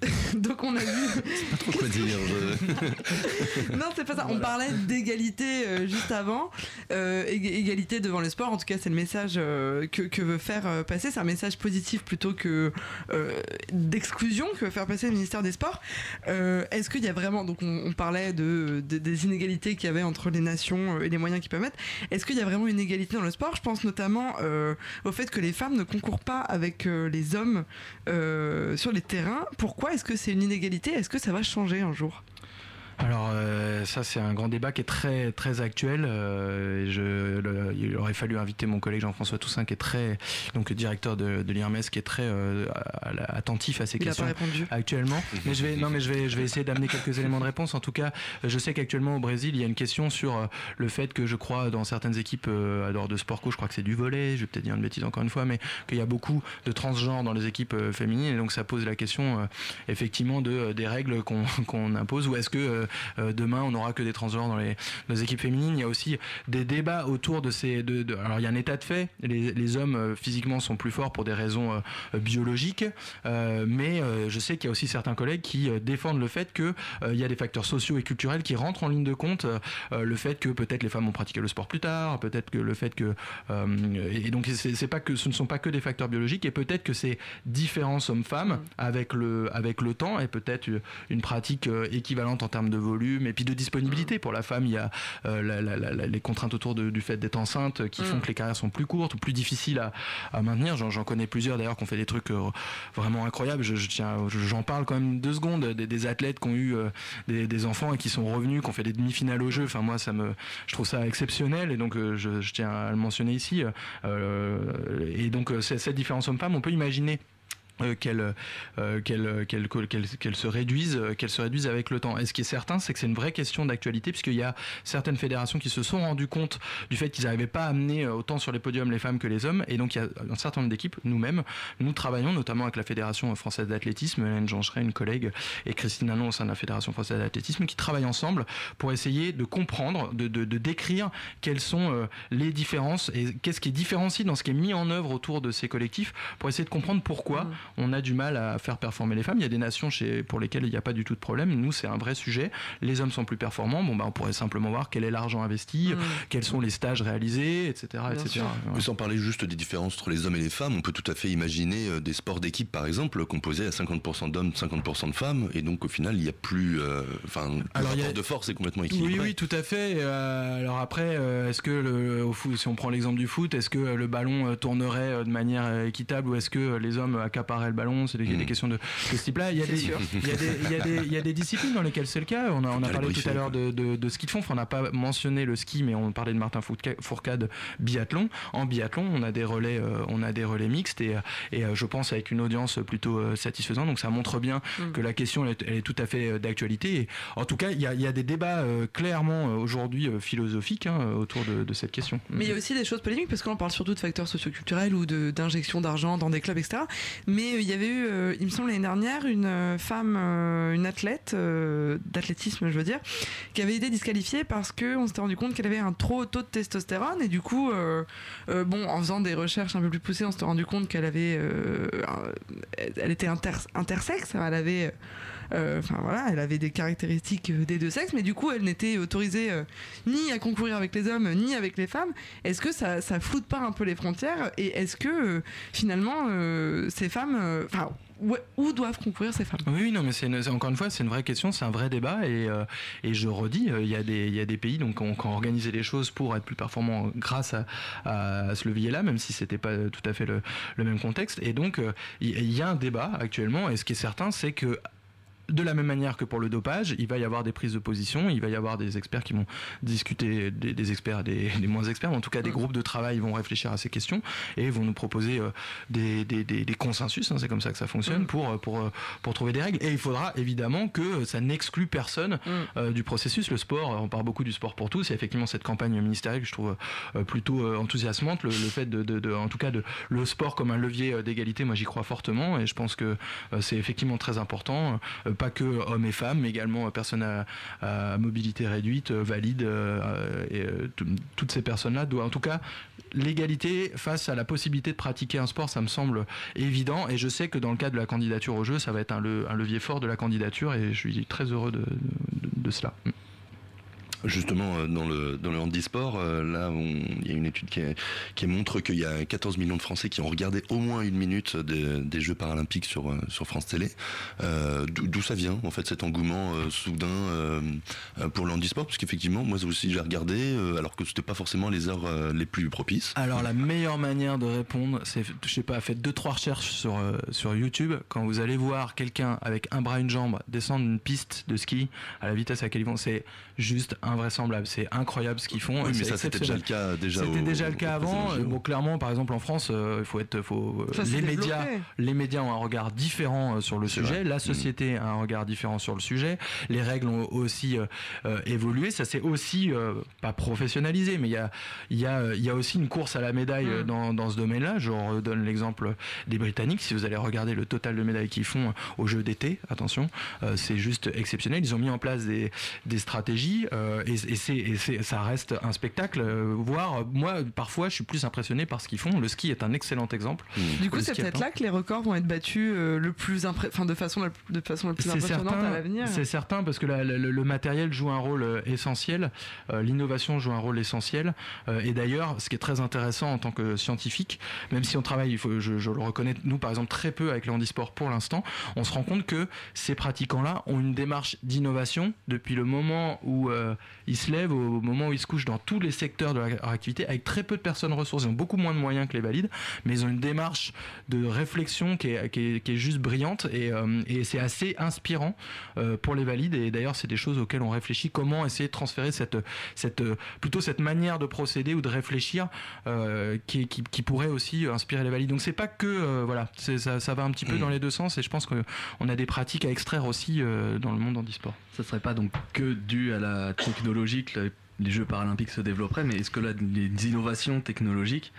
Donc on a vu. Pas trop quoi dire. je- non, c'est pas ça. On parlait d'égalité euh, juste avant. Euh, ég- égalité devant le sport. En tout cas, c'est le message euh, que, que veut faire passer. C'est un message positif plutôt que d'exclusion que veut faire passer le ministère des Sports. Est-ce qu'il y a vraiment. Donc, on, on parlait de, de- des inégalités qu'il y avait entre les nations et les moyens qu'ils peuvent mettre. Est-ce qu'il y a vraiment une égalité dans le sport? Je pense notamment au fait que les femmes ne concourent pas avec les hommes sur les terrains. Pourquoi? Est-ce que c'est une inégalité? Est-ce que ça va changer un jour? Alors euh, ça c'est un grand débat qui est très très actuel. Euh, je, le- il aurait fallu inviter mon collègue Jean-François Toussaint qui est très donc directeur de, de l'IRMES qui est très euh, attentif à ces Il a questions pas répondu. actuellement. Mais je vais non mais je vais je vais essayer d'amener quelques éléments de réponse. En tout cas, je sais qu'actuellement au Brésil il y a une question sur euh, le fait que je crois dans certaines équipes euh, à l'heure de sport co, je crois que c'est du volet. Je vais peut-être dire une bêtise encore une fois, mais qu'il y a beaucoup de transgenres dans les équipes euh, féminines et donc ça pose la question euh, effectivement de euh, des règles qu'on qu'on impose ou est-ce que euh, euh, demain on n'aura que des transgenres dans les, dans les équipes féminines. Il y a aussi des débats autour de ces de, de- alors il y a un état de fait. Les, les hommes euh, physiquement sont plus forts pour des raisons euh, euh, biologiques. Euh, mais euh, je sais qu'il y a aussi certains collègues qui euh, défendent le fait que euh, il y a des facteurs sociaux et culturels qui rentrent en ligne de compte euh, euh, le fait que peut-être les femmes ont pratiqué le sport plus tard peut-être que le fait que euh, et donc c'est c'est pas que ce ne sont pas que des facteurs biologiques et peut-être que ces différences hommes-femmes avec le avec le temps et peut-être une pratique euh, équivalente en termes de volume et puis de disponibilité pour la femme il y a euh, la- la- la- la- les contraintes autour de- du fait d'être enceinte qui font Mm. que les carrières sont plus courtes ou plus difficiles à, à maintenir j'en connais plusieurs d'ailleurs qui ont fait des trucs euh, vraiment incroyables. Je je- j'en parle quand même deux secondes. Des, des athlètes qui ont eu euh, des, des enfants et qui sont revenus, qui ont fait des demi-finales au jeu. Enfin, moi, ça me, je trouve ça exceptionnel et donc je, je tiens à le mentionner ici. Et donc cette différence homme-femme, on peut imaginer. Euh, euh, se réduise euh, qu'elle se réduise avec le temps. Et ce qui est certain, c'est que c'est une vraie question d'actualité puisqu'il y a certaines fédérations qui se sont rendues compte du fait qu'ils n'arrivaient pas à amener euh, autant sur les podiums les femmes que les hommes. Et donc il y a un certain nombre d'équipes, nous-mêmes, nous travaillons notamment avec la fédération française d'athlétisme, Hélène Jeancheret, une collègue, et Christine Nanon au sein de la fédération française d'athlétisme, qui travaillent ensemble pour essayer de comprendre, de, décrire quelles sont les différences et qu'est-ce qui est différencié dans ce qui est mis en œuvre autour de ces collectifs pour essayer de comprendre pourquoi on a du mal à faire performer les femmes. Il y a des nations chez, pour lesquelles il n'y a pas du tout de problème. Nous, c'est un vrai sujet. Les hommes sont plus performants. Bon, bah, on pourrait simplement voir quel est l'argent investi, quels sont les stages réalisés, etc. etc. Mais Sans parler juste des différences entre les hommes et les femmes, on peut tout à fait imaginer euh, des sports d'équipe, par exemple, composés à 50% d'hommes, 50% de femmes, et donc au final, il n'y a plus. euh, Enfin, le y a- rapport de force est complètement Oui, équilibré. oui, tout à fait. Euh, alors après, euh, est-ce que le, au foot, si on prend l'exemple du foot, est-ce que euh, le ballon euh, tournerait euh, de manière euh, équitable ou est-ce que euh, les hommes le ballon C'est des, des questions de, de ce type-là. Il y a C'est des, sûr. il y a des, il y a des- il y a des disciplines dans lesquelles c'est le cas. On a, on a parlé tout à l'heure de, de, de ski de fond. Enfin, on n'a pas mentionné le ski, mais on parlait de Martin Fourca- Fourcade biathlon. En biathlon, on a des relais, euh, on a des relais mixtes et, et euh, je pense avec une audience plutôt euh, satisfaisante. Donc ça montre bien Mm. que la question elle est, elle est tout à fait d'actualité. En tout cas, il y a, il y a des débats euh, clairement aujourd'hui philosophiques hein, autour de, de cette question. Mais il y a aussi des choses polémiques parce qu'on parle surtout de facteurs socioculturels ou de- d'injection d'argent dans des clubs, etc. Mais euh, il y avait eu, euh, il me semble l'année dernière, une euh, femme, euh, une athlète d'athlétisme, je veux dire, qui avait été disqualifiée parce qu'on s'était rendu compte qu'elle avait un trop haut taux de testostérone. Et du coup, bon, en faisant des recherches un peu plus poussées, on s'était rendu compte qu'elle avait, elle était inter- intersexe, elle avait Enfin voilà, elle avait des caractéristiques euh, des deux sexes, mais du coup, elle n'était autorisée euh, ni à concourir avec les hommes ni avec les femmes. Est-ce que ça, floute pas un peu les frontières Et est-ce que euh, finalement, euh, ces femmes, euh, enfin, où, doivent concourir ces femmes? Oui, non, mais c'est encore une fois, c'est une vraie question, c'est un vrai débat et, euh, et je redis, euh, il y, a des- y a des pays donc, qui ont, organisé les choses pour être plus performants grâce à, ce levier-là, même si c'était pas tout à fait le, même contexte. Et donc, euh, il y, a un débat actuellement et ce qui est certain, c'est que de la même manière que pour le dopage, il va y avoir des prises de position, il va y avoir des experts qui vont discuter, des, des experts, des, des moins experts, mais en tout cas des groupes de travail vont réfléchir à ces questions et vont nous proposer euh, des, consensus, hein, c'est comme ça que ça fonctionne, pour, euh, pour, euh, pour trouver des règles. Et il faudra évidemment que ça n'exclue personne euh, du processus. Le sport, on parle beaucoup du sport pour tous, et effectivement cette campagne ministérielle que je trouve euh, plutôt enthousiasmante, le, le fait de, de- de- en tout cas de le sport comme un levier d'égalité, moi j'y crois fortement, et je pense que c'est effectivement très important, pas que hommes et femmes, mais également euh, personnes à, mobilité réduite, euh, valides, euh, et tout- toutes ces personnes-là doivent, en tout cas, l'égalité face à la possibilité de pratiquer un sport, ça me semble évident, et je sais que dans le cadre de la candidature au jeu, ça va être un, le- un levier fort de la candidature, et je suis très heureux de, cela. Justement, euh, dans le, dans le handisport, euh, là, il y a une étude qui, qui montre qu'il y a 14 millions de Français qui ont regardé au moins une minute des, des Jeux paralympiques sur, euh, sur France Télé. D'où ça vient, en fait, cet engouement soudain pour le handisport? Parce qu'effectivement, moi aussi, j'ai regardé, alors que c'était pas forcément les heures les plus propices. Alors la meilleure manière de répondre, c'est, je sais pas, faites deux trois recherches sur sur YouTube. Quand vous allez voir quelqu'un avec un bras une jambe descendre une piste de ski à la vitesse à laquelle ils vont, c'est juste invraisemblable. C'est incroyable ce qu'ils font. Oui, mais ça, c'était déjà le cas déjà C'était déjà le cas avant. Bon, clairement, par exemple en France, euh, il faut être, faut euh, Ça les médias, développé. les médias ont un regard différent euh, sur le sujet. vrai. La Mm. société a un regard différent sur le sujet. Les règles ont aussi euh, euh, évolué. Ça s'est aussi euh, pas professionnalisé, mais il y a, il y, a, il y a aussi une course à la médaille Mm. dans, dans ce domaine-là. Je redonne l'exemple des Britanniques. Si vous allez regarder le total de médailles qu'ils font aux Jeux d'été, attention, euh, c'est juste exceptionnel. Ils ont mis en place des, des stratégies euh, et, et c'est, ça reste un spectacle. euh, voire, moi, parfois, je suis plus impressionné par ce qu'ils font. Le ski est un excellent exemple. Du coup, c'est peut-être là que les records vont être battus euh, le plus impré- enfin, de façon la, de façon la plus impressionnante certain, à l'avenir. c'est certain parce que la- la- le, le matériel joue un rôle euh, essentiel, euh, l'innovation joue un rôle essentiel. euh, et d'ailleurs, ce qui est très intéressant en tant que scientifique, même si on travaille, il faut, je, je le reconnais, nous par exemple très peu avec le handisport pour l'instant, on se rend compte que ces pratiquants-là ont une démarche d'innovation depuis le moment où euh, ils se lèvent au moment où ils se couchent dans tous les secteurs de leur activité avec très peu de personnes ressources. Ils ont beaucoup moins de moyens que les valides, mais ils ont une démarche de réflexion qui est, qui est, qui est juste brillante et, euh, et c'est assez inspirant euh, pour les valides. Et d'ailleurs, c'est des choses auxquelles on réfléchit. Comment essayer de transférer cette, cette, plutôt cette manière de procéder ou de réfléchir euh, qui, qui, qui pourrait aussi inspirer les valides. Donc c'est pas que voilà, ça, ça va un petit peu Mm. dans les deux sens et je pense qu'on a des pratiques à extraire aussi dans le monde handisport. Ça serait pas donc que dû à la technologie que le- les Jeux paralympiques se développeraient, mais est-ce que là, les innovations technologiques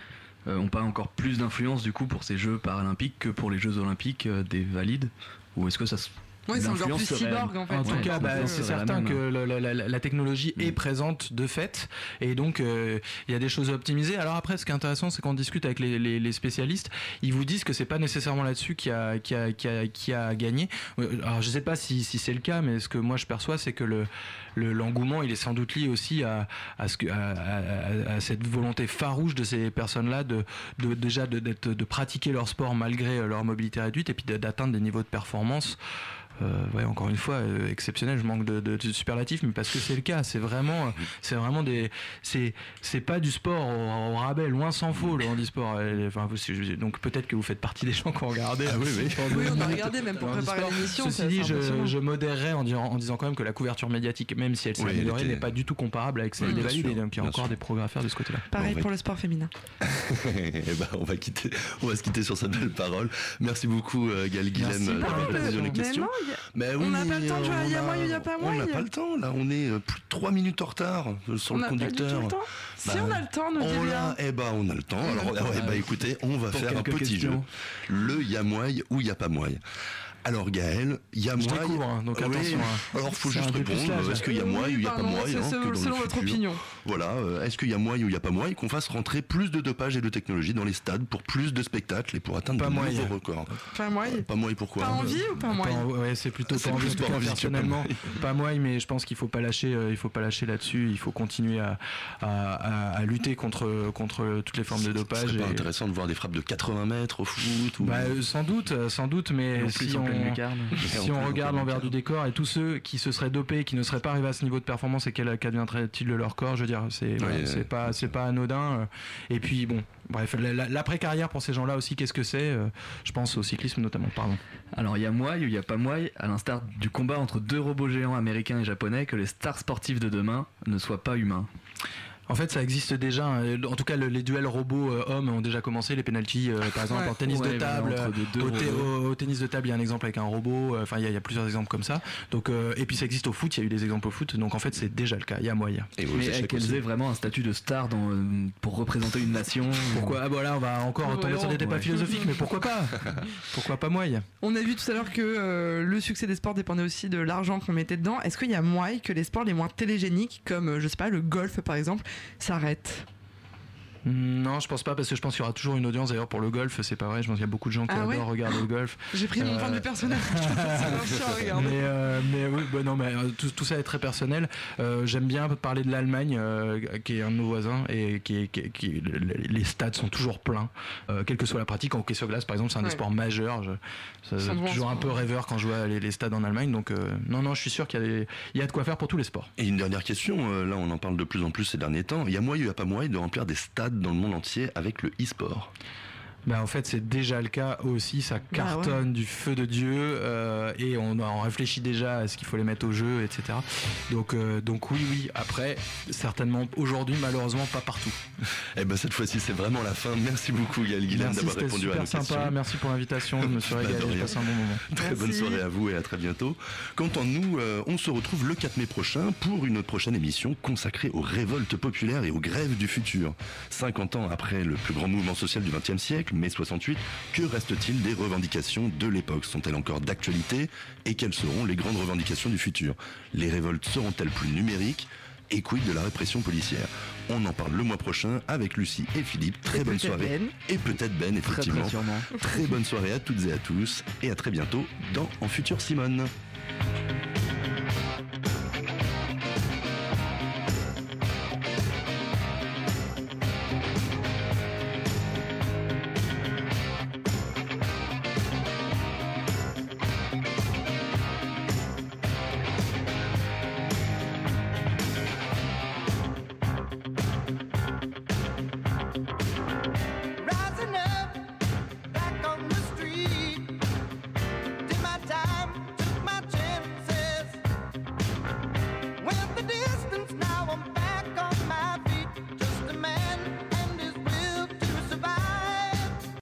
euh, ont pas encore plus d'influence du coup pour ces Jeux paralympiques que pour les Jeux olympiques euh, des valides? Ou est-ce que ça se... Ouais, c'est encore plus cyborg, en fait. En tout Ouais, cas, bah, c'est certain même. que le- la, la- la technologie est présente de fait, et donc euh, il y a des choses à optimiser. Alors après, ce qui est intéressant, c'est qu'on discute avec les, les- les spécialistes, ils vous disent que c'est pas nécessairement là-dessus qui a, qui, a, qui, a, qui a gagné. Euh, Alors je sais pas si, si c'est le cas, mais ce que moi je perçois, c'est que le le- l'engouement, il est sans doute lié aussi à, à, ce que, à, à- cette volonté farouche de ces personnes-là de, de déjà de, de pratiquer leur sport malgré leur mobilité réduite et puis d'atteindre des niveaux de performance euh, ouais, encore une fois, euh, exceptionnel. Je manque de, de, de superlatifs, mais parce que c'est le cas. C'est vraiment, euh, c'est vraiment des, c'est, c'est pas du sport au, au rabais, loin s'en faut le handisport. Euh, Enfin, vous, donc peut-être que vous faites partie des gens qui ont regardé. Ah oui, oui. Oui, on a regardé même pour préparer l'émission, Ceci dit, je, je modérerais en, disant- en disant quand même que la couverture médiatique, même si elle s'est Oui, améliorée, était- n'est pas du tout comparable avec celle des valides. Et donc il y a encore sûr. des progrès à faire de ce côté-là. Pareil pour le sport féminin. Eh ben, on va quitter, on va se quitter sur cette belle parole. Merci beaucoup, euh, Gaël Guilhem, d'avoir répondu à nos questions. Mais on oui, n'a pas le temps jouer à on y a moyen, y a pas On n'a moyen. pas le temps, là. On est euh, plus de 3 minutes en retard euh, sur On le n'a pas du conducteur. tout le temps. Si Bah, on a le temps, nous on bien. eh ben on a le temps. On a Alors, le temps. ouais, bah écoutez, on va Pour faire un petit questions. jeu. Le y a moyen ou y a pas moyen. Alors Gaël, y a Je moyen. découvre, hein, donc Ah oui, attention, hein. Alors faut C'est juste répondre. dépucelage. Est-ce qu'il y a moyen ou il y a pas c'est hein, selon- votre futur. opinion. Voilà. euh, Est-ce qu'il y a moyen ou il y a pas moyen qu'on fasse rentrer plus de dopage et de technologie dans les stades pour plus de spectacles et pour atteindre Pas de nouveaux records? Pas moyen. Pas moyen pourquoi? Pas envie ou pas ouais, c'est plutôt C'est pas envie, personnellement. moyen. Pas moi, mais je pense qu'il faut pas lâcher, euh, il faut pas lâcher là-dessus. Il faut continuer à, à, à- à lutter contre contre toutes les formes de dopage. et- intéressant de voir des frappes de 80 mètres au foot. Bah, euh, sans doute, euh, sans doute, mais Et si on, si on regarde l'envers du décor et tous ceux qui se seraient dopés, qui ne seraient pas arrivés à ce niveau de performance et qu'adviendrait-il de leur corps, je veux dire, c'est c'est ouais. pas c'est pas anodin. euh. Et puis bon, bref, la- la- l'après-carrière pour ces gens-là aussi, qu'est-ce que c'est euh, Je pense au cyclisme notamment, pardon. Alors il y a moi ou il y a pas moi, à l'instar du combat entre deux robots géants américains et japonais, que les stars sportives de demain ne soient pas humains. En fait, ça existe déjà. hein. En tout cas, le- les duels robots-hommes ont déjà commencé. Les penalties, euh, par exemple, Ouais. en tennis Ouais, de table. deux au, té- robots. au- au tennis de table, il y a un exemple avec un robot. euh, Enfin, il y, a- il y a plusieurs exemples comme ça. Donc, euh, et puis ça existe au foot. Il y a eu des exemples au foot. Donc, en fait, c'est déjà le cas. Il y a moyen. Et aux Mais qu'elles aient vraiment un statut de star dans, euh, pour représenter une nation. Pourquoi? Ah, voilà, on va encore tomber sur des débats ouais. philosophiques, mais pourquoi pas? Pourquoi pas moyen On a vu tout à l'heure que euh, le succès des sports dépendait aussi de l'argent qu'on mettait dedans. Est-ce qu'il y a moyen que les sports les moins télégéniques, comme euh, je sais pas le golf par exemple, s'arrêtent Non, je pense pas, parce que je pense qu'il y aura toujours une audience. D'ailleurs, pour le golf, c'est pas vrai. Je pense qu'il y a beaucoup de gens qui Ah ouais adorent regarder le golf. J'ai pris mon Euh, point de vue personnel. Mais, euh, mais oui, bah non, mais euh, tout, tout ça est très personnel. Euh, J'aime bien parler de l'Allemagne, euh, qui est un de nos voisins, et qui, est- qui, qui- les stades sont toujours pleins, euh, quelle que soit la pratique. En hockey sur glace, par exemple, c'est un des sports majeurs. Je, ça- toujours un sport. peu rêveur quand je vois les, les stades en Allemagne. Donc, euh, non, non, je suis sûr qu'il y, a des- il y a de quoi faire pour tous les sports. Et une dernière question, euh, là on en parle de plus en plus ces derniers temps. Il y a moyen il n'y a pas moyen de remplir des stades dans le monde entier avec le e-sport Bah, en fait, c'est déjà le cas aussi. Ça Bah cartonne du feu de Dieu euh, et on, on réfléchit déjà à ce qu'il faut les mettre au jeu, etc. Donc, euh, donc oui, oui. Après, certainement aujourd'hui, malheureusement, pas partout. Eh ben cette fois-ci c'est vraiment la fin. Merci beaucoup Gaël Guilhem d'avoir répondu à super nos sympa. questions. Merci pour l'invitation. Je me suis Bah, régalé. J'ai rien. passé un bon moment. Très bonne soirée à vous et à très bientôt. Quant à nous, euh, on se retrouve le 4 mai prochain pour une prochaine émission consacrée aux révoltes populaires et aux grèves du futur. 50 ans après le plus grand mouvement social du XXe siècle, mai 68, que reste-t-il des revendications de l'époque? Sont-elles encore d'actualité? Et quelles seront les grandes revendications du futur? Les révoltes seront-elles plus numériques? Et quid de la répression policière? On en parle le mois prochain avec Lucie et Philippe. Très Et bonne soirée. Ben. Et peut-être Ben, effectivement. très. Très bonne soirée à toutes et à tous et à très bientôt dans En Futur Simone.